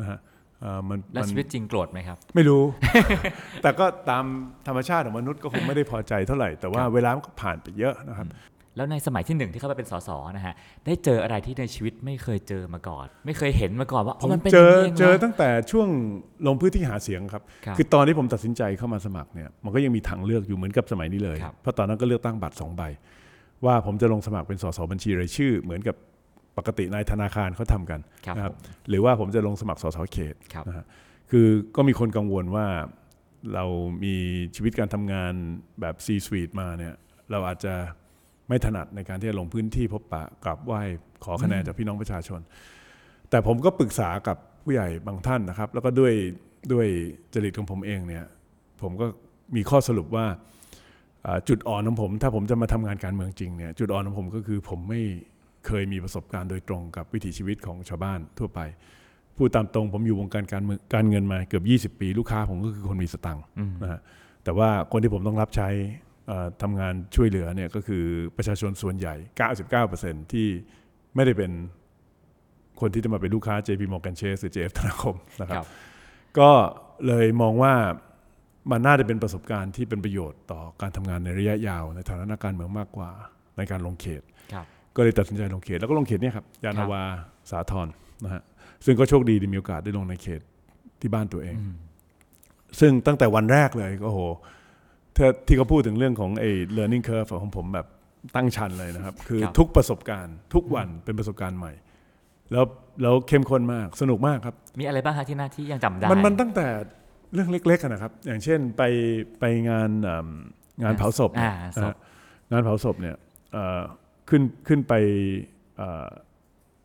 นะฮะเอ่อมันแล้วมันชีวิตจริงโกรธไหมครับ ไม่รู้ แต่ก็ตามธรรมชาติของมนุษย์ก็คงไม่ได้พอใจเท่าไหร่ แต่ว่าครับเวลามันก็ผ่านไปเยอะนะครับ แล้วในสมัยที่หนึ่งที่เข้าไปเป็นสสนะฮะได้เจออะไรที่ในชีวิตไม่เคยเจอมาก่อน ไม่เคยเห็นมาก่อนว่าผอ๋อมมันเป็นเจออย่างนี้งเจอวะตั้งแต่ช่วงลงพื้นที่หาเสียงครับครับ คือตอนที่ผมตัดสินใจเข้ามาสมัครเนี่ยมันก็ยังมีทางเลือกอยู่เหมือนกับสมัยนี้เลยครับเพราะตอนนั้นก็เลือกตั้งบัตรสองใบ ว่าผมจะลงสมัครเป็นสสบัญชีรายชื่อ เหมือนกับปกตินายธนาคารเขาทำกันครับนะครับผมหรือว่าผมจะลงสมัครสสเขตครับนะฮะคือก็มีคนกังวลว่าเรามีชีวิตการทำงานแบบ C suite มาเนี่ยเราอาจจะไม่ถนัดในการที่จะลงพื้นที่พบปะกราบไหว้ขอคะแนนจากพี่น้องประชาชน แต่ผมก็ปรึกษากับผู้ใหญ่บางท่านนะครับ แล้วก็ด้วยด้วยจริตของผมเองเนี่ยผมก็มีข้อสรุปว่าอ่า จุดอ่อนของผม ถ้าผมจะมาทำงานการเมืองจริงเนี่ยจุดอ่อนของผมก็คือผมไม่เคยมีประสบการณ์โดยตรงกับวิถีชีวิตของชาวบ้านทั่วไปพูดตามตรงผมอยู่วงการการเมืองการเงินมาเกือบ 20 ปี ลูกค้าผมก็คือคนมีสตังค์นะฮะแต่ว่าคนที่ผมต้องรับใช้เอ่อทำงานช่วยเหลือเนี่ยก็คือประชาชนส่วนใหญ่ 99%ที่ไม่ได้เป็นคนที่จะมาเป็นลูกค้า JP Morgan Chase หรือ JF ธนาคมนะคครัรับบก็เลยมองว่า มันน่าจะเป็นประสบการณ์ที่เป็นประโยชน์ต่อการทำงานในระยะยาว ในฐานะนักการเมืองมากกว่าในการลงเขตครับก็เลยตัดสินใจลงเขต แล้วก็ลงเขตเนี่ยครับยานาวาสาทรนะฮะซึ่งก็โชคดีที่มีโอกาสได้ลงในเขตที่บ้านตัวเอง ซึ่งตั้งแต่วันแรกเลยก็โหถ้าที่เขาพูดถึงเรื่องของไอ้ learning curve ของผมแบบตั้งชันเลยนะครับ คือครับทุกประสบการณ์ทุกวันเป็นประสบการณ์ใหม่ แล้วแล้วเข้มข้นมากสนุกมากครับ มีอะไรบ้างฮะที่หน้าที่ยังจำได้ มันมันตั้งแต่ เรื่องเล็กๆอะนะครับ อย่างเช่นไปไปงานอ่ำงานเผาศพเนี่ยอ่าศพนะฮะงานเผาศพเนี่ยเอ่อขึ้นขึ้นไปเอ่อ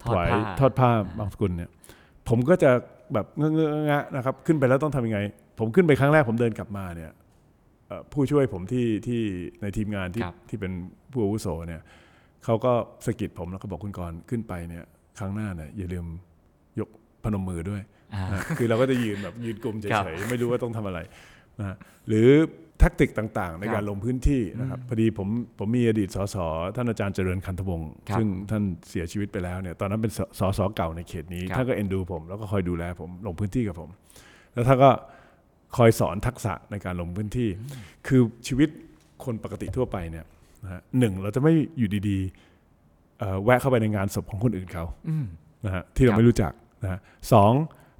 ทอดถวายผ้าทอดผ้าบางสกุลเนี่ยผมก็จะแบบเงอะเงอะงะนะครับ ขึ้นไปแล้วต้องทำยังไง ผมขึ้นไปครั้งแรกผมเดินกลับมาเนี่ยเอ่อผู้ช่วยผมที่ที่ในทีมงานที่ครับที่เป็นผู้อาวุโสเนี่ยเขาก็สะกิดผมแล้วก็บอกคุณกรณ์ขึ้นไปเนี่ยครั้งหน้าเนี่ยอย่าลืมยกพนมมือด้วยอ่านะ คือเราก็จะยืนแบบยืนกลุ่มเฉครับยๆไม่รู้ว่าต้องทำอะไรนะฮะหรือแท็กติกต่างๆ ในครับการลงพื้นที่นะครับพอดีผมผมมีอดีตสสท่านอาจารย์เจริญคันธวงศ์ครับซึ่งท่านเสียชีวิตไปแล้วเนี่ยตอนนั้นเป็นสสสเก่าในเขตนี้ครับท่านก็เอ็นดูผมแล้วก็คอยดูแลผมลงพื้นที่กับผม แล้วท่านก็คอยสอนทักษะในการลงพื้นที่ คือชีวิตคนปกติทั่วไปเนี่ยนะฮะหนึ่งเราจะไม่อยู่ดีๆเอ่อแวะเข้าไปในงานศพของคนอื่นเขาอืมนะฮะที่เราครับไม่รู้จักนะฮะสอง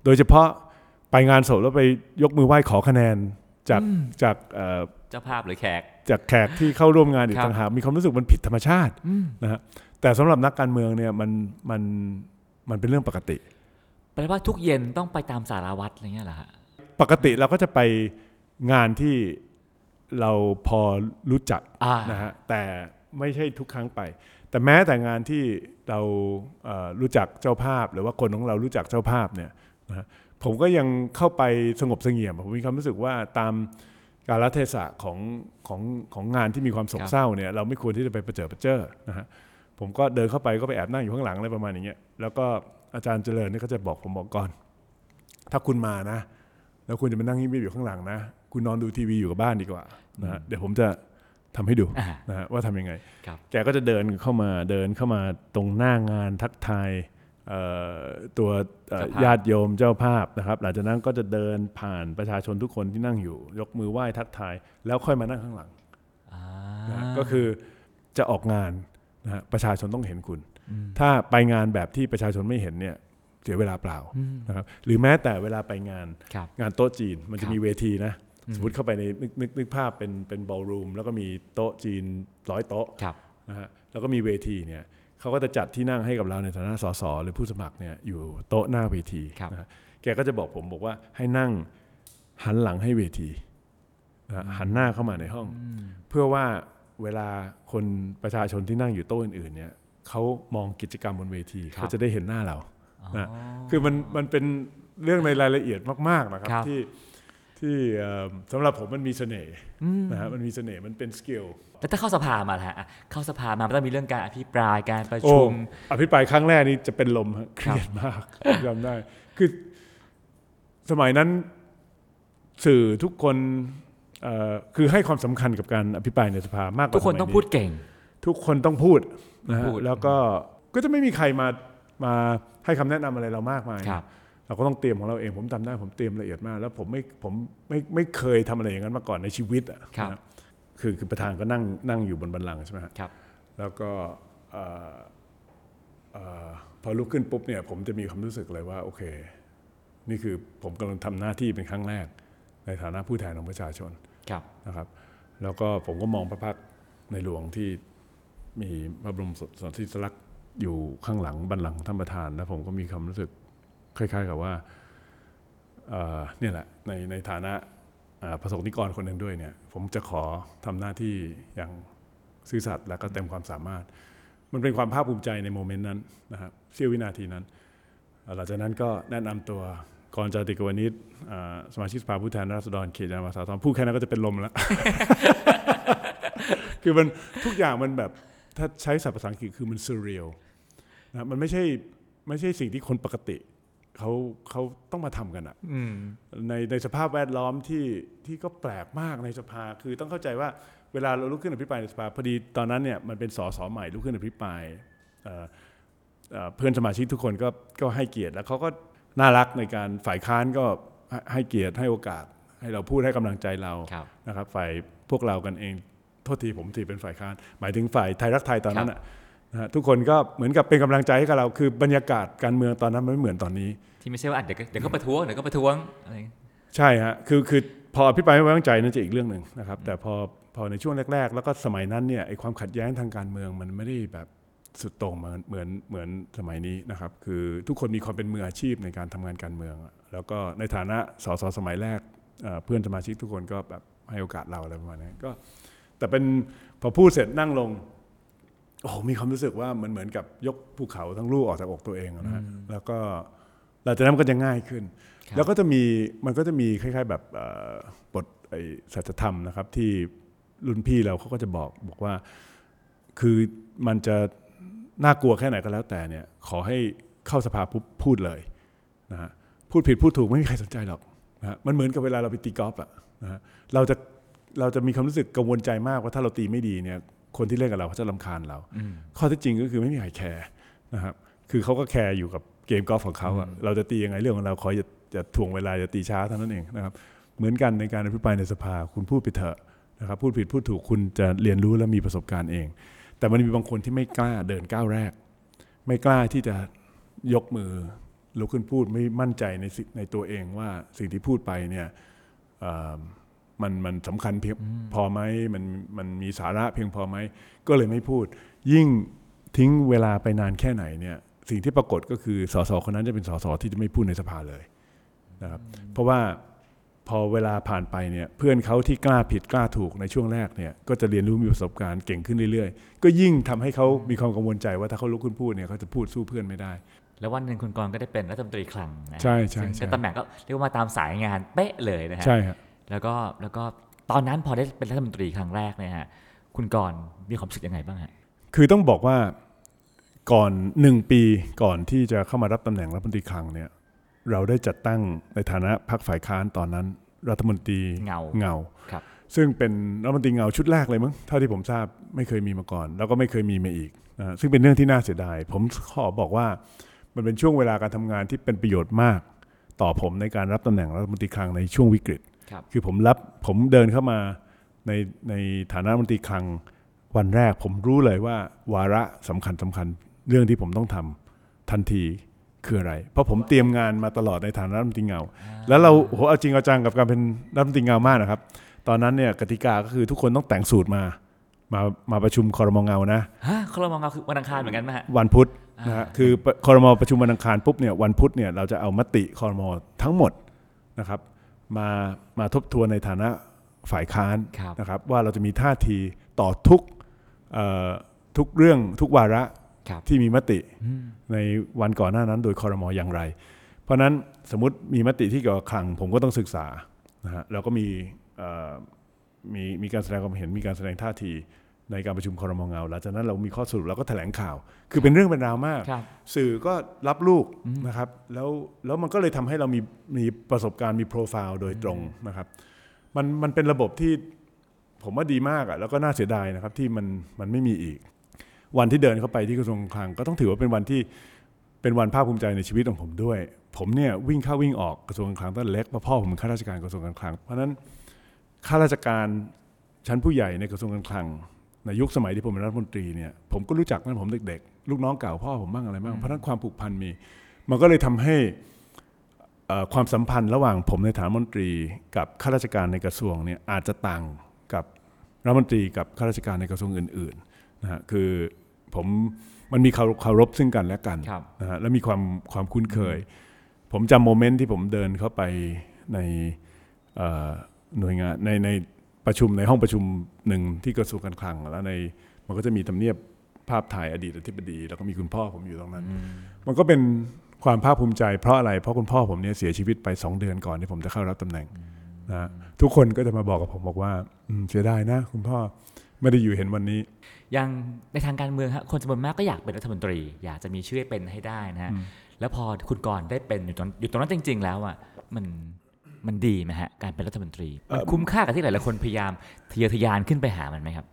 โดยเฉพาะไปงานศพแล้วไปยกมือไหว้ขอคะแนนจากจากเอ่อเจ้าภาพหรือแขก จากแขกที่เข้าร่วมงานอีกครับต่างหากมีความรู้สึกมันผิดธรรมชาตินะฮะแต่สำหรับนักการเมืองเนี่ยมันมันมันเป็นเรื่องปกติแปลว่าทุกเย็นต้องไปตามสารวัตรอะไรเงี้ยเหรอฮะปกติเราก็จะไปงานที่เราพอรู้จักอ่านะฮะแต่ไม่ใช่ทุกครั้งไป แต่แม้แต่งานที่เราเอ่อรู้จักเจ้าภาพ หรือว่าคนของเรารู้จักเจ้าภาพเนี่ย นะฮะผมก็ยังเข้าไปสงบเสงี่ยมผมมีความรู้สึกว่าตามกาลเทศะของของของงานที่มีความโศคกรับเศร้าเนี่ยเราไม่ควรที่จะไปประเจิดประเจ้อนะฮะผมก็เดินเข้าไปก็ไปแอบนั่งอยู่ข้างหลังอะไรประมาณอย่างเงี้ยแล้วก็อาจารย์เจริญเนี่ยก็จะบอกผมบอกก่อน ถ้าคุณมานะ แล้วคุณจะมานั่งเงียบๆอยู่ข้างหลังนะ คุณนอนดูทีวีอยู่กับบ้านดีกว่านะฮะเดี๋ยวผมจะทำให้ดูอ่านะฮะว่าทำยังไงครับแกก็จะเดินเข้ามาเดินเข้ามาตรงหน้างานทักทายเอ่อ ตัวเอ่อเจ้าภาพญาติโยมเจ้าภาพนะครับ หลังจากนั้นก็จะเดินผ่านประชาชนทุกคนที่นั่งอยู่ ยกมือไหว้ทักทาย แล้วค่อยมานั่งข้างหลังอ่านะฮะก็คือจะออกงานนะฮะประชาชนต้องเห็นคุณ ถ้าไปงานแบบที่ประชาชนไม่เห็นเนี่ยเสียเวลาเปล่านะครับหรือแม้แต่เวลาไปงานครับงานโต๊ะจีนมันคจะรับมีเวทีนะสมมติเข้าไปในนึกนึกนึกภาพเป็นเป็นบอลรูมแล้วก็มีโต๊ะจีนร้อยโต๊ะครับนะฮะแล้วก็มีเวทีเนี่ย เขาก็จะจัดที่นั่งให้กับเราในฐานะสสหรือผู้สมัครเนี่ยอยู่โต๊ะหน้าเวทีครับนะฮะแกก็จะบอกผมบอกว่าให้นั่งหันหลังให้เวทีนะฮะหันหน้าเข้ามาในห้อง เพื่อว่าเวลาคนประชาชนที่นั่งอยู่โต๊ะอื่นๆเนี่ยเขามองกิจกรรมบนเวทีครับเขาจะได้เห็นหน้าเราอ๋อนะคือมันมันเป็นเรื่องในรายละเอียดมาก ๆนะครับครับที่ ที่เอ่อสำหรับผมมันมีเสน่ห์นะฮะมันมีเสน่ห์มันเป็นสกิลแล้วถ้าเข้าสภามาล่ะฮะอะเข้าสภามามันต้องมีเรื่องการอภิปรายการประโอ้ชุม อภิปรายครั้งแรกนี่จะเป็นลมฮะเคครับรียดมากจำได้ คือสมัยนั้นสื่อทุกคนเอ่อคือให้ความสำคัญกับการอภิปรายในสภามากกว่าทุกคนสมัยต้องพูดเก่ง ทุกคนต้องพูดนะฮะพูดแล้วก็ก็จะไม่มีใครมามาให้คำแนะนำอะไรเรามากมายครับ เราก็ต้องเตรียมของเราเองผมจำได้ผมเตรียมละเอียดมาก แล้วผมไม่ผมไม่ไม่เคยทำอะไรอย่างนั้นมาก่อนในชีวิตอะครับนะคือคือประธานก็นั่งนั่งอยู่บนบันลังก์ใช่ไหมฮะครับ แล้วก็เอ่อเอ่อพอลุกขึ้นปุ๊บเนี่ยผมจะมีความรู้สึกเลยว่าโอเค นี่คือผมกำลังทำหน้าที่เป็นครั้งแรก ในฐานะผู้แทนของประชาชนครับนะครับ แล้วก็ผมก็มองพระพักตร์ในหลวงที่มีพระบรมสนธิสลักษณ์อยู่ข้างหลังบัลลังก์ของท่านประธาน แล้วผมก็มีความรู้สึก คล้าย ๆ กับว่าเนี่ยแหละในในฐานะประสบนิกรคนหนึ่งด้วยเนี่ยผมจะขอทำหน้าที่อย่างซื่อสัตย์และก็เต็มความสามารถ มันเป็นความภาคภูมิใจในโมเมนต์นั้นนะครับเสี้ยววินาทีนั้น หลังจากนั้นก็แนะนำตัวกรจาติกวนิชสมาชิกสภาผู้แทนราษฎรเขตยานมาสาทรพูดแค่นั้นก็จะเป็นลมแล้ว คือมันทุกอย่างมันแบบถ้าใช้ศัพท์ภาษาอังกฤษคือมัน surreal นะมันไม่ใช่ไม่ใช่สิ่งที่คนปกติ เขาเขาต้องมาทำกันอะอืมในในสภาพแวดล้อมที่ที่ก็แปลกมากในสภาคือต้องเข้าใจว่าเวลาเราลุกขึ้นอภิปรายในสภาพอดีตอนนั้นเนี่ยมันเป็นสสใหม่ลุกขึ้นอภิปรายเอ่อเอ่อเพื่อนสมาชิกทุกคนก็ก็ให้เกียรติแล้วเขาก็น่ารักในการฝ่ายค้านก็ให้ให้เกียรติให้โอกาส ให้เราพูดให้กำลังใจเราครับนะครับ ฝ่ายพวกเรากันเองโทษทีผมทีเป็นฝ่ายค้าน หมายถึงฝ่ายไทยรักไทยตอนนั้นน่ะนะฮะทุกคนก็เหมือนกับเป็นกำลังใจให้กับเราคือบรรยากาศการเมืองตอนนั้นมันไม่เหมือนตอนนี้ ที่ไม่ใช่ว่าอะเดี๋ยวก็เดี๋ยวก็ประท้วงเดี๋ยวก็ประท้วงอะไรอย่างเงี้ยใช่ฮะคือคือพออภิปรายไม่ไว้วางใจนั่นจะอีกเรื่องหนึ่งนะครับ แต่พอพอในช่วงแรก ๆ แล้วก็สมัยนั้นเนี่ยไอ้ความขัดแย้งทางการเมืองมันไม่ได้แบบสุดโต่งเหมือนเหมือนเหมือนสมัยนี้นะครับ คือทุกคนมีความเป็นมืออาชีพในการทำงานการเมืองอะแล้วก็ในฐานะสสสมัยแรกเอ่อเพื่อนสมาชิกทุกคนก็แบบให้โอกาสเราอะไรประมาณนี้ก็ แต่เป็นพอพูดเสร็จนั่งลงโอ้โหมีความรู้สึกว่ามันเหมือนกับยกภูเขาทั้งลูกออกจากอกตัวเองอะนะฮะแล้วก็ หลังจากนั้นมันก็จะง่ายขึ้นครับแล้วก็จะมีมันก็จะมีคล้าย ๆ แบบเอ่อบทไอ้สัจธรรมนะครับ ที่รุ่นพี่เราเขาก็จะบอกบอกว่าคือมันจะน่ากลัวแค่ไหนก็แล้วแต่เนี่ยขอให้เข้าสภาปุ๊บพูดเลยนะฮะพูดผิดพูดถูกไม่มีใครสนใจหรอกนะฮะมันเหมือนกับเวลาเราไปตีกอล์ฟอะนะฮะเราจะเราจะมีความรู้สึกกังวลใจมากว่าถ้าเราตีไม่ดีเนี่ยคนที่เล่นกับเราเขาจะลำคาญเราอืมข้อเท็จจริงก็คือไม่มีใครแคร์นะครับคือเขาก็แคร์อยู่กับ เกมกอล์ฟของเขาอะเราจะตียังไงเรื่องของเราขออย่าอย่าถ่วงเวลาอย่าตีช้าเท่านั้นเองนะครับเหมือนกันในการอภิปรายในสภาคุณพูดไปเถอะนะครับพูดผิดพูดถูกคุณจะเรียนรู้และมีประสบการณ์เอง แต่มันมีบางคนที่ไม่กล้าเดินก้าวแรก ไม่กล้าที่จะยกมือลุกขึ้นพูดไม่มั่นใจในสิในตัวเองว่าสิ่งที่พูดไปเนี่ยเอ่อมันมันสำคัญเพียงพอไหมมันมันมีสาระเพียงพอไหมก็เลยไม่พูด ยิ่งทิ้งเวลาไปนานแค่ไหนเนี่ย สิ่งที่ปรากฏก็คือสสคนนั้นจะเป็นสสที่จะไม่พูดในสภาเลยนะครับเพราะว่าพอเวลาผ่านไปเนี่ยเพื่อนเขาที่กล้าผิดกล้าถูกในช่วงแรกเนี่ยก็จะเรียนรู้มีประสบการณ์เก่งขึ้นเรื่อยๆ ก็ยิ่งทำให้เขามีความกังวลใจว่าถ้าเขาลุกขึ้นพูดเนี่ยเขาจะพูดสู้เพื่อนไม่ได้ แล้ววันหนึ่งคุณกรณ์ก็ได้เป็นรัฐมนตรีคลังนะใช่ใช่ซึ่งใช่เป็นตำแหน่งก็เรียกว่ามาตามสายงานเป๊ะเลยนะฮะใช่ครับแล้วก็แล้วก็ตอนนั้นพอได้เป็นรัฐมนตรีครั้งแรกเนี่ยฮะคุณกรณ์มีความรู้สึกยังไงบ้างฮะคือต้องบอกว่า ก่อนหนึ่งปีก่อนที่จะเข้ามารับตำแหน่งรัฐมนตรีคลังเนี่ยเราได้จัดตั้งในฐานะพรรคฝ่ายค้านตอนนั้น รัฐมนตรีเงาเงาครับซึ่งเป็นรัฐมนตรีเงาชุดแรกเลยมั้งเท่าที่ผมทราบไม่เคยมีมาก่อน แล้วก็ไม่เคยมีมาอีกนะฮะซึ่งเป็นเรื่องที่น่าเสียดาย ผมขอบอกว่ามันเป็นช่วงเวลาการทำงานที่เป็นประโยชน์มาก ต่อผมในการรับตำแหน่งรัฐมนตรีคลังในช่วงวิกฤตครับคือผมรับผมเดินเข้ามาในในฐานะรัฐมนตรีคลังวันแรกผมรู้เลยว่า วาระสำคัญสำคัญ เรื่องที่ผมต้องทำทันทีคืออะไร เพราะผมเตรียมงานมาตลอดในฐานะรัฐมนตรีเงา แล้วเราโหเอาจริงเอาจังกับการเป็นรัฐมนตรีเงามากนะครับ ตอนนั้นเนี่ยกติกาก็คือทุกคนต้องแต่งสูตรมา มามาประชุมคอรมอเงานะฮะคอรมองเงาคือวันอังคารเหมือนกันไหมฮะวันพุธนะฮะคือคอรมอประชุมวันอังคารปุ๊บเนี่ยวันพุธเนี่ยเราจะเอามติคอรมอทั้งหมดนะครับมามาทบทวนในฐานะฝ่ายค้านครับนะครับว่าเราจะมีท่าทีต่อทุกเอ่อทุกเรื่องทุกวาระครับ ที่มีมติในวันก่อนหน้านั้นโดยคอรมออย่างไร เพราะฉะนั้นสมมติมีมติที่เกี่ยวกับคลังผมก็ต้องศึกษานะฮะแล้วก็มีเอ่อมีมีการแสดงความเห็นมีการแสดงท่าทีในการประชุมคอรมอเงาหลังจากนั้นเรามีข้อสรุปเราก็แถลงข่าว คือเป็นเรื่องเป็นราวมากครับสื่อก็รับลูกนะครับ แล้วแล้วมันก็เลยทำให้เรามีมีประสบการณ์มีโปรไฟล์โดยตรงนะครับ มันมันเป็นระบบที่ผมว่าดีมากอะแล้วก็น่าเสียดายนะครับที่มันมันไม่มีอีก วันที่เดินเข้าไปที่กระทรวงการคลังก็ต้องถือว่าเป็นวันที่เป็นวันภาคภูมิใจในชีวิตของผมด้วย ผมเนี่ยวิ่งเข้าวิ่งออกกระทรวงการคลังตั้งแต่เล็กเพราะพ่อผมเป็นข้าราชการกระทรวงการคลัง เพราะนั้นข้าราชการชั้นผู้ใหญ่ในกระทรวงการคลังในยุคสมัยที่ผมเป็นรัฐมนตรีเนี่ยผมก็รู้จักตั้งผมเด็กๆ ลูกน้องเก่าพ่อผมบ้างอะไรบ้างเพราะนั้นความผูกพันมี มันก็เลยทำให้ความสัมพันธ์ระหว่างผมในฐานะมนตรี กับข้าราชการในกระทรวงเนี่ยอาจจะต่างกับรัฐมนตรีกับข้าราชการในกระทรวงอื่นๆ นะฮะคือผมมันมีเคารเคารพซึ่งกันและกันครับนะฮะและมีความความคุ้นเคย ผมจำโมเมนต์ที่ผมเดินเข้าไปในเอ่อหน่วยงานในในประชุมในห้องประชุมหนึ่งที่กระทรวงการคลัง แล้วในมันก็จะมีทำเนียบภาพถ่ายอดีตอธิบดี แล้วก็มีคุณพ่อผมอยู่ตรงนั้น มันก็เป็นความภาคภูมิใจเพราะอะไร เพราะคุณพ่อผมเนี่ยเสียชีวิตไปสองเดือนก่อนที่ผมจะเข้ารับตำแหน่งนะทุกคนก็จะมาบอกกับผมบอกว่าอืมเสียดายนะ คุณพ่อไม่ได้อยู่เห็นวันนี้อ ย่างในทางการเมืองฮะคนจำนวนมากก็อยากเป็นรัฐมนตรี อยากจะมีชื่อให้เป็นให้ได้นะฮะแล้วพอคุณกรณ์ได้เป็นอยู่ตรงอยู่ตรงนั้นจริง ๆ แล้วอะมันมันดีไหมฮะการเป็นรัฐมนตรีมันคุ้มค่ากับที่หลายๆคนพยายามทะเยอทะยานขึ้นไปหามันไหมครับ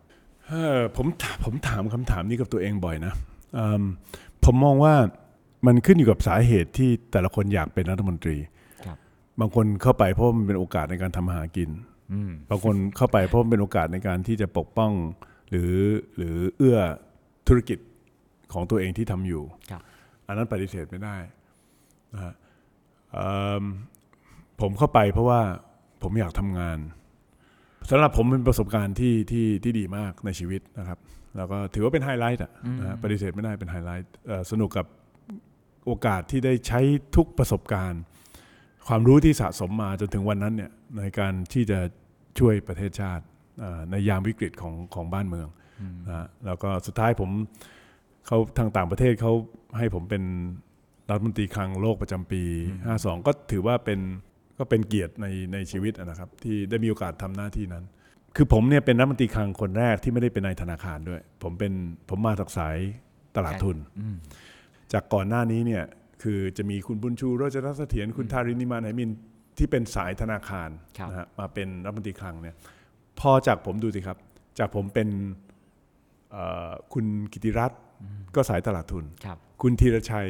เออผมถผมถามคำถามนี้กับตัวเองบ่อยนะเอิ่มผมมองว่ามันขึ้นอยู่กับสาเหตุที่แต่ละคนอยากเป็นรัฐมนตรีครับบางคนเข้าไปเพราะว่ามันเป็นโอกาสในการทำมาหากินอืมบางคนเข้าไปเพราะมันเป็นโอกาสในการที่จะปกป้อง หรือหรือเอื้อธุรกิจของตัวเองที่ทำอยู่ครับอันนั้นปฏิเสธไม่ได้นะฮะเอิ่มผมเข้าไปเพราะว่าผมอยากทำงานสำหรับผมเป็นประสบการณ์ที่ที่ที่ดีมากในชีวิตนะครับ แล้วก็ถือว่าเป็นไฮไลท์อะนะฮะปฏิเสธไม่ได้เป็นไฮไลท์เอ่อสนุกกับโอกาสที่ได้ใช้ทุกประสบการณ์ ความรู้ที่สะสมมาจนถึงวันนั้นเนี่ยในการที่จะช่วยประเทศชาติเอ่อ ในยามวิกฤตของของบ้านเมืองนะฮะแล้วก็สุดท้ายผมเขาทางต่างประเทศเขาให้ผมเป็นรัฐมนตรีคลังโลกประจำปี 52 ก็ถือว่าเป็นก็เป็นเกียรติในในชีวิตอะนะครับ ที่ได้มีโอกาสทำหน้าที่นั้น คือผมเนี่ยเป็นรัฐมนตรีคลังคนแรกที่ไม่ได้เป็นนายธนาคารด้วย ผมเป็นผมมาจากสายตลาดทุน จากก่อนหน้านี้เนี่ยคือจะมีคุณบุญชูโรจนเสถียรคุณทารินิมานไหมินที่เป็นสายธนาคารครับนะฮะมาเป็นรัฐมนตรีคลังเนี่ย พอจากผมดูสิครับ จากผมเป็นเอ่อคุณกิติรัตน์ก็สายตลาดทุนครับคุณธีรชัย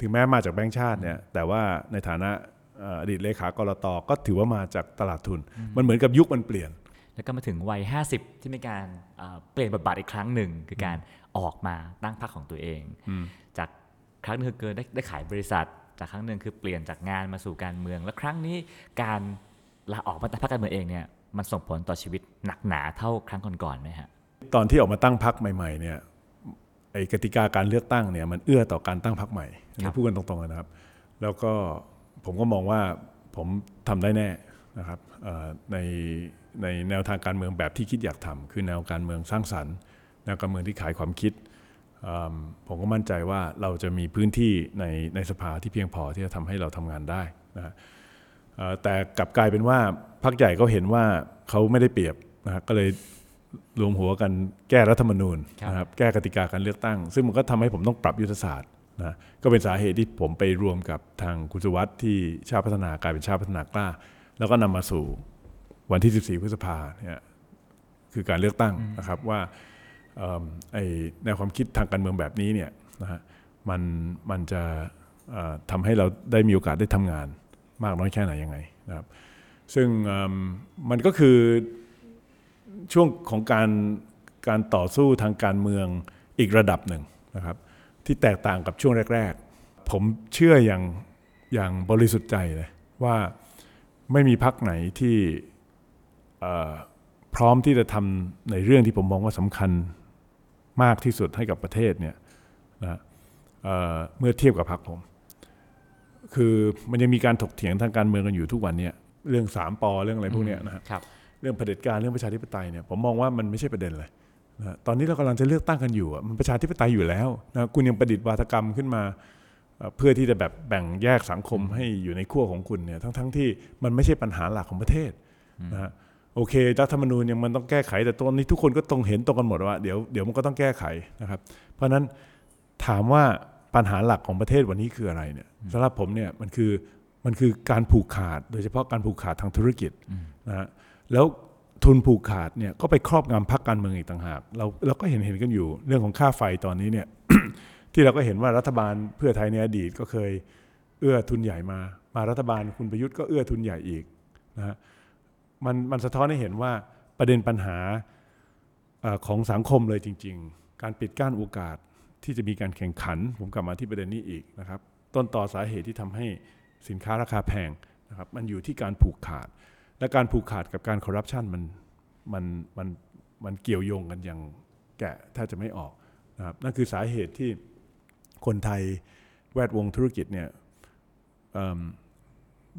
ถึงแม้มาจากแบงก์ชาติเนี่ยแต่ว่าในฐานะเอ่ออดีตเลขากรตก็ถือว่ามาจากตลาดทุน มันเหมือนกับยุคมันเปลี่ยน แล้วก็มาถึงวัย 50 ที่มีการเอ่อเปลี่ยนบทบาทอีกครั้งหนึ่ง คือการออกมาตั้งพรรคของตัวเอง จากครั้งหนึงคือเกินได้ได้ขายบริษัท จากครั้งหนึ่งคือเปลี่ยนจากงานมาสู่การเมือง และครั้งนี้การลาออกมาตั้งพรรคการเมืองเองเนี่ย มันส่งผลต่อชีวิตหนักหนาเท่าครั้งก่อนๆไหมฮะตอนที่ออกมาตั้งพักใหม่ ๆ เนี่ยไอ้กติกาการเลือกตั้งเนี่ยมันเอื้อต่อการตั้งพักใหม่อันครันี้บพูดกันตรงๆนะครับ แล้วก็ผมก็มองว่าผมทำได้แน่นะครับเอ่อในในแนวทางการเมืองแบบที่คิดอยากทำคือแนวการเมืองสร้างสรรค์แนวการเมืองที่ขายความคิดอืมผมก็มั่นใจว่าเราจะมีพื้นที่ในในสภาที่เพียงพอที่จะทำให้เราทำงานได้นะฮะเอ่อ แต่กลับกลายเป็นว่าพรรคใหญ่เขาเห็นว่าเขาไม่ได้เปรียบนะฮะก็เลยรวมหัวกันแก้รัฐธรรมนูญครับนะครับแก้กติกาการเลือกตั้ง ซึ่งมันก็ทำให้ผมต้องปรับยุทธศาสตร์นะก็เป็นสาเหตุที่ผมไปรวมกับทางคุณสุวัสด์ที่ชาติพัฒนากลายเป็นชาติพัฒนากล้า แล้วก็นำมาสู่วันที่ 14 พฤษภาเนี่ยคือการเลือกตั้งนะครับว่าเอิ่มไอแนวความคิดทางการเมืองแบบนี้เนี่ยนะฮะมันมันจะเอ่อทำให้เราได้มีโอกาสได้ทำงาน มากน้อยแค่ไหนยังไงนะครับซึ่งมันก็คือช่วงของการการต่อสู้ทางการเมืองอีกระดับหนึ่งนะครับที่แตกต่างกับช่วงแรก ๆ ผมเชื่ออย่างอย่างบริสุทธิ์ใจเลยว่าไม่มีพักไหนที่พร้อมที่จะทำในเรื่องที่ผมมองว่าสำคัญมากที่สุดให้กับประเทศเนี่ยนะเเมื่อเทียบกับพรรคผม คือมันยังมีการถกเถียงทางการเมืองกันอยู่ทุกวันเนี้เรื่องสามปอเรื่องอะไรพวกเนี้ยนะฮะครับเรื่องเผด็จการเรื่องประชาธิปไตยเนี่ยผมมองว่ามันไม่ใช่ประเด็นเลยนะตอนนี้เรากำลังจะเลือกตั้งกันอยู่อะมันประชาธิปไตยอยู่แล้วนะคุณยังประดิษฐ์วาทกรรมขึ้นมาเอ่อเพื่อที่จะแบบแบ่งแยกสังคมให้อยู่ในขั้วของคุณเนี่ยทั้งๆที่มันไม่ใช่ปัญหาหลักของประเทศนะฮะโอเครัฐธรรมนูญยังมันต้องแก้ไข แต่ตอนนี้ทุกคนก็ตรงเห็นตรงกันหมดว่าเดี๋ยวเดี๋ยวมันก็ต้องแก้ไขนะครับ เพราะฉะนั้นถามว่า ปัญหาหลักของประเทศวันนี้คืออะไรเนี่ยสำหรับผมเนี่ยมันคือมันคือการผูกขาด โดยเฉพาะการผูกขาดทางธุรกิจนะฮะแล้วทุนผูกขาดเนี่ยก็ไปครอบงำพรรคการเมืองอีกต่างหากเราเราก็เห็นเห็นกันอยู่เรื่องของค่าไฟตอนนี้เนี่ย ที่เราก็เห็นว่ารัฐบาลเพื่อไทยในอดีตก็เคยเอื้อทุนใหญ่มา มารัฐบาลคุณประยุทธ์ก็เอื้อทุนใหญ่อีกนะฮะมันมันสะท้อนให้เห็นว่าประเด็นปัญหาเอ่อของสังคมเลยจริง ๆ การปิดกั้นโอกาส ที่จะมีการแข่งขัน ผมกลับมาที่ประเด็นนี้อีกนะครับ ต้นต่อสาเหตุที่ทำให้สินค้าราคาแพงนะครับมันอยู่ที่การผูกขาด และการผูกขาดกับการคอร์รัปชันมันมันมันมันเกี่ยวโยงกันอย่างแกะแทบจะไม่ออกนะครับนั่นคือสาเหตุที่คนไทยแวดวงธุรกิจเนี่ย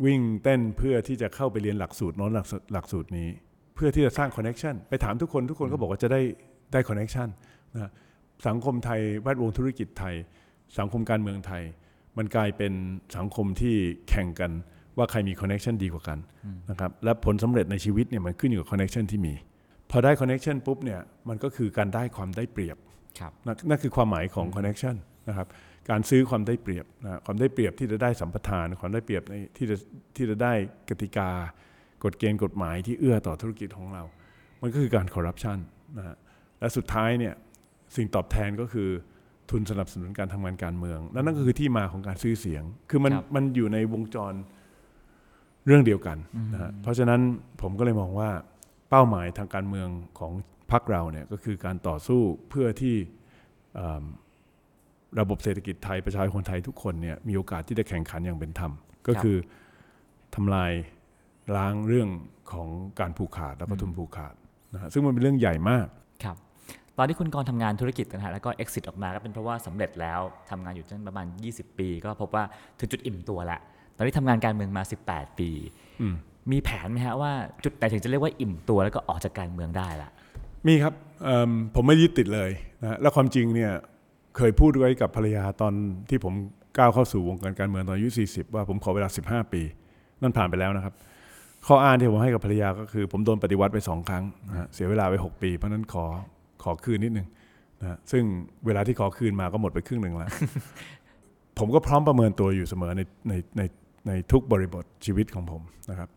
วิ่งเต้นเพื่อที่จะเข้าไปเรียนหลักสูตรโน้นหลักสูตรหลักสูตรนี้ เพื่อที่จะสร้าง connection ไปถามทุกคนทุกคนก็บอกว่าจะได้ได้ connection นะ สังคมไทยแวดวงธุรกิจไทย สังคมการเมืองไทย มันกลายเป็นสังคมที่แข่งกันว่าใครมี connection ดีกว่ากันนะครับและผลสำเร็จในชีวิตเนี่ยมันขึ้นอยู่กับ connection ที่มี พอได้ connection ปุ๊บเนี่ยมันก็คือการได้ความได้เปรียบครับนั่นนั่นคือความหมายของ connection นะครับการซื้อความได้เปรียบนะความได้เปรียบที่จะได้สัมปทาน ความได้เปรียบในที่จะที่จะได้กติกา กฎเกณฑ์กฎหมายที่เอื้อต่อธุรกิจของเรา มันก็คือการคอร์รัปชันนะฮะและสุดท้ายเนี่ย สิ่งตอบแทนก็คือทุนสนับสนุนการทำงานการเมือง และนั่นก็คือที่มาของการซื้อเสียง คือมันครับมันอยู่ในวงจรเรื่องเดียวกันนะฮะเพราะฉะนั้นผมก็เลยมองว่าเป้าหมายทางการเมืองของพรรคเราเนี่ยก็คือการต่อสู้เพื่อที่เอิ่มระบบเศรษฐกิจไทยประชาชนคนไทยทุกคนเนี่ยมีโอกาสที่จะแข่งขันอย่างเป็นธรรม ก็คือทำลายล้างเรื่องของการผูกขาดและก็ทุนผูกขาดนะฮะซึ่งมันเป็นเรื่องใหญ่มากครับ ตอนที่คุณกรณ์ทำงานธุรกิจนะฮะแล้วก็ exit ออกมาก็เป็นเพราะว่าสำเร็จแล้วทำงานอยู่จนประมาณ 20 ปี ก็พบว่าถึงจุดอิ่มตัวแล้วตอนนี้ทำงานการเมืองมา 18 ปีอืมมีแผนไหมฮะว่าจุดไหนถึงจะเรียกว่าอิ่มตัวแล้วก็ออกจากการเมืองได้ละมีครับเอิ่มผมไม่ยึดติดเลยนะแล้วความจริงเนี่ยเคยพูดไว้กับภรรยาตอนที่ผมก้าวเข้าสู่วงการการเมืองตอนอายุ 40 ว่าผมขอเวลา 15 ปี นั่นผ่านไปแล้วนะครับ ข้ออ้างที่ผมให้กับภรรยาก็คือ ผมโดนปฏิวัติไปสองครั้งนะฮะเสียเวลาไป 6 ปี เพราะฉะนั้นขอข อคืนนิดนึงนะฮะซึ่งเวลาที่ขอคืนมาก็หมดไปครึ่งหนึ่งแล้ว ผมก็พร้อมประเมินตัวอยู่เสมอในในในในทุกบริบทชีวิตของผมนะครับ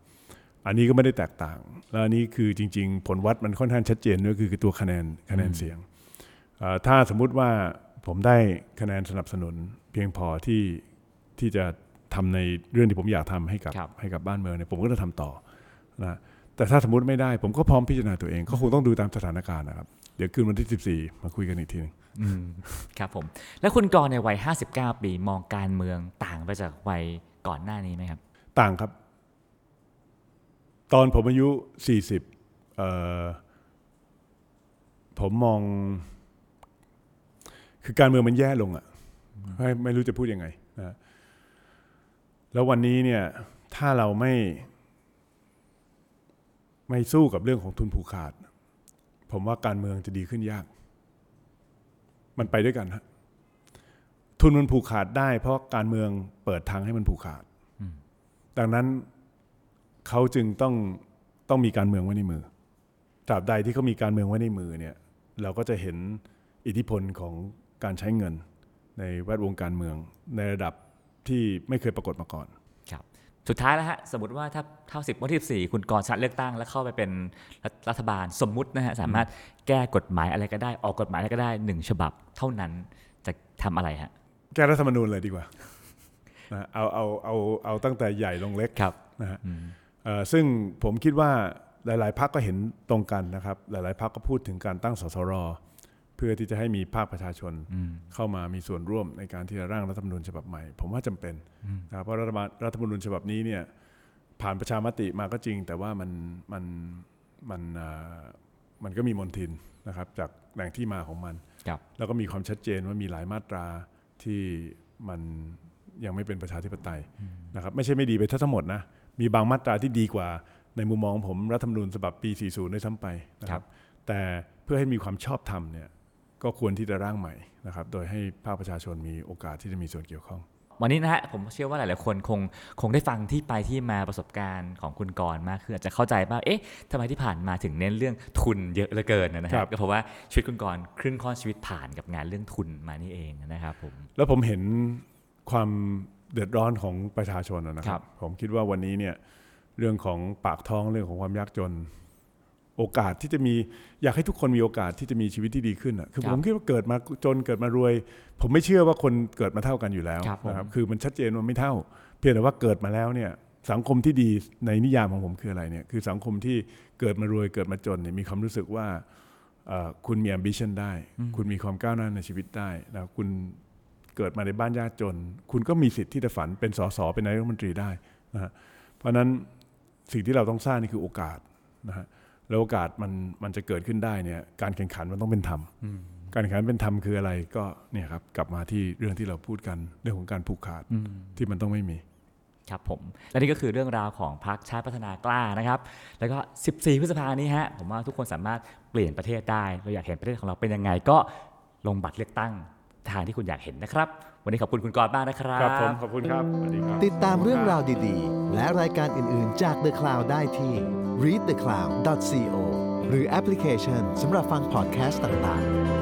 อันนี้ก็ไม่ได้แตกต่าง แล้วอันนี้คือจริง ๆ ผลวัดมันค่อนข้างชัดเจนด้วยคือคือตัวคะแนนคะแนนเสียงเอ่อถ้าสมมุติว่าผมได้คะแนนสนับสนุน เพียงพอที่ที่จะทำในเรื่องที่ผมอยากทำให้กับครับให้กับบ้านเมืองเนี่ยผมก็จะทำต่อนะแต่ถ้าสมมติไม่ได้ ผมก็พร้อมพิจารณาตัวเอง ก็คงต้องดูตามสถานการณ์นะครับเดี๋ยวคืนวันที่ 14 มาคุยกันอีกทีหนึงอืมครับผม แล้วคุณกรณ์ในวัย 59 ปีมองการเมืองต่างไปจากวัยก่อนหน้านี้ไหมครับ ต่างครับ ตอนผมอายุ 40เอ่อผมมอง คือการเมืองมันแย่ลงอะ่ะไม่ไม่รู้จะพูดยังไงนะแล้ววันนี้เนี่ย ถ้าเราไม่ ไม่สู้กับเรื่องของทุนผูกขาด ผมว่าการเมืองจะดีขึ้นยาก มันไปด้วยกันฮะทุนมันผูกขาดได้ เพราะการเมืองเปิดทางให้มันผูกขาดดังนั้นเขาจึงต้องต้องมีการเมืองไว้ในมือตราบใดที่เขามีการเมืองไว้ในมือเนี่ย เราก็จะเห็นอิทธิพลของการใช้เงินในแวดวงการเมืองในระดับที่ไม่เคยปรากฏมาก่อนครับ สุดท้ายแล้วฮะสมมติว่าถ้าเท่าสิบวันที่สี่คุณกรชนะเลือกตั้ง แล้วเข้าไปเป็นรัฐรัฐบาลสมมุตินะฮะสามารถแก้กฎหมายอะไรก็ได้ออกกฎหมายอะไรก็ได้หนึ่งฉบับเท่านั้นจะทำอะไรฮะแก้รัฐธรรมนูญเลยดีกว่านะเอาเอาเอาเอาตั้งแต่ใหญ่ลงเล็กครับนะฮะเอ่อซึ่งผมคิดว่าหลาย ๆพรรคก็เห็นตรงกันนะครับ หลาย ๆพรรคก็พูดถึงการตั้งสสรเพื่อที่จะให้มีภาคประชาชนเข้ามามีส่วนร่วมในการที่จะร่างรัฐธรรมนูญฉบับใหม่ ผมว่าจำเป็นนะครับเพราะรัฐบาลรัฐธรรมนูญฉบับนี้เนี่ยผ่านประชามติมาก็จริง แต่ว่ามันมันมันเอ่อมันก็มีมนทินนะครับจากแหล่งที่มาของมันครับแล้วก็มีความชัดเจนว่ามีหลายมาตราที่มันยังไม่เป็นประชาธิปไตยนะครับไม่ใช่ไม่ดีไปทั้งหมดนะมีบางมาตราที่ดีกว่าในมุมมองผมรัฐธรรมนูญฉบับปี 40 ด้วยซ้ำไปนะคครัรับบแต่เพื่อให้มีความชอบธรรมเนี่ย ก็ควรที่จะร่างใหม่นะครับ โดยให้ภาคประชาชนมีโอกาสที่จะมีส่วนเกี่ยวข้อง วันนี้นะฮะผมเชื่อว่าหลาย ๆ คนคงคงได้ฟังที่ไปที่มาประสบการณ์ของคุณกรณ์มากคืออาจจะเข้าใจว่าเอ๊ะทำไมที่ผ่านมาถึงเน้นเรื่องทุนเยอะเหลือเกินนะคครัรับบก็เพราะว่าชีวิตคุณกรณ์ครึ่งค่อนชีวิตผ่านกับงานเรื่องทุนมานี่เองนะครับผมแล้วผมเห็นความเดือดร้อนของประชาชนนะคครัรับบผมคิดว่าวันนี้เนี่ยเรื่องของปากท้องเรื่องของความยากจน โอกาสที่จะมีอยากให้ทุกคนมีโอกาสที่จะมีชีวิตที่ดีขึ้นอะคือผมคิดว่าเกิดมาจนเกิดมารวย ผมไม่เชื่อว่าคนเกิดมาเท่ากันอยู่แล้วครับผมนะครับคือมันชัดเจนว่าไม่เท่า เพียงแต่ว่าเกิดมาแล้วเนี่ยสังคมที่ดีในนิยามของผมคืออะไรเนี่ยคือสังคมที่เกิดมารวยเกิดมาจนเนี่ยมีความรู้สึกว่าเอ่อคุณมี ambition ได้ คุณมีความก้าวหน้าในชีวิตได้นะคุณเกิดมาในบ้านยากจน คุณก็มีสิทธิ์ที่จะฝันเป็นสสเป็นนายกรัฐมนตรีได้นะฮะเพราะฉะนั้นสิ่งที่เราต้องสร้างนี่คือโอกาสนะฮะ แล้วโอกาสมันมันจะเกิดขึ้นได้เนี่ยการแข่งขันมันต้องเป็นธรรมการแข่งขันเป็นธรรมคืออะไรก็เนี่ยครับกลับมาที่เรื่องที่เราพูดกันเรื่องของการผูกขาดที่มันต้องไม่มีครับผมและนี่ก็คือเรื่องราวของพรรคชาติพัฒนากล้านะครับ แล้วก็ 14 พฤษภานี้ฮะผมว่าทุกคนสามารถเปลี่ยนประเทศได้ เราอยากเห็นประเทศของเราเป็นยังไงก็ลงบัตรเลือกตั้งทางที่คุณอยากเห็นนะครับ วันนี้ขอบคุณคุณกรณ์มากนะครับ ครับผมขอบคุณครับสวัสดีครับ ติดตามเรื่องราวดีๆ และรายการอื่นๆจาก The Cloud ได้ที่ readthecloud.co หรือแอปพลิเคชันสำหรับฟังพอดแคสต์ต่างๆ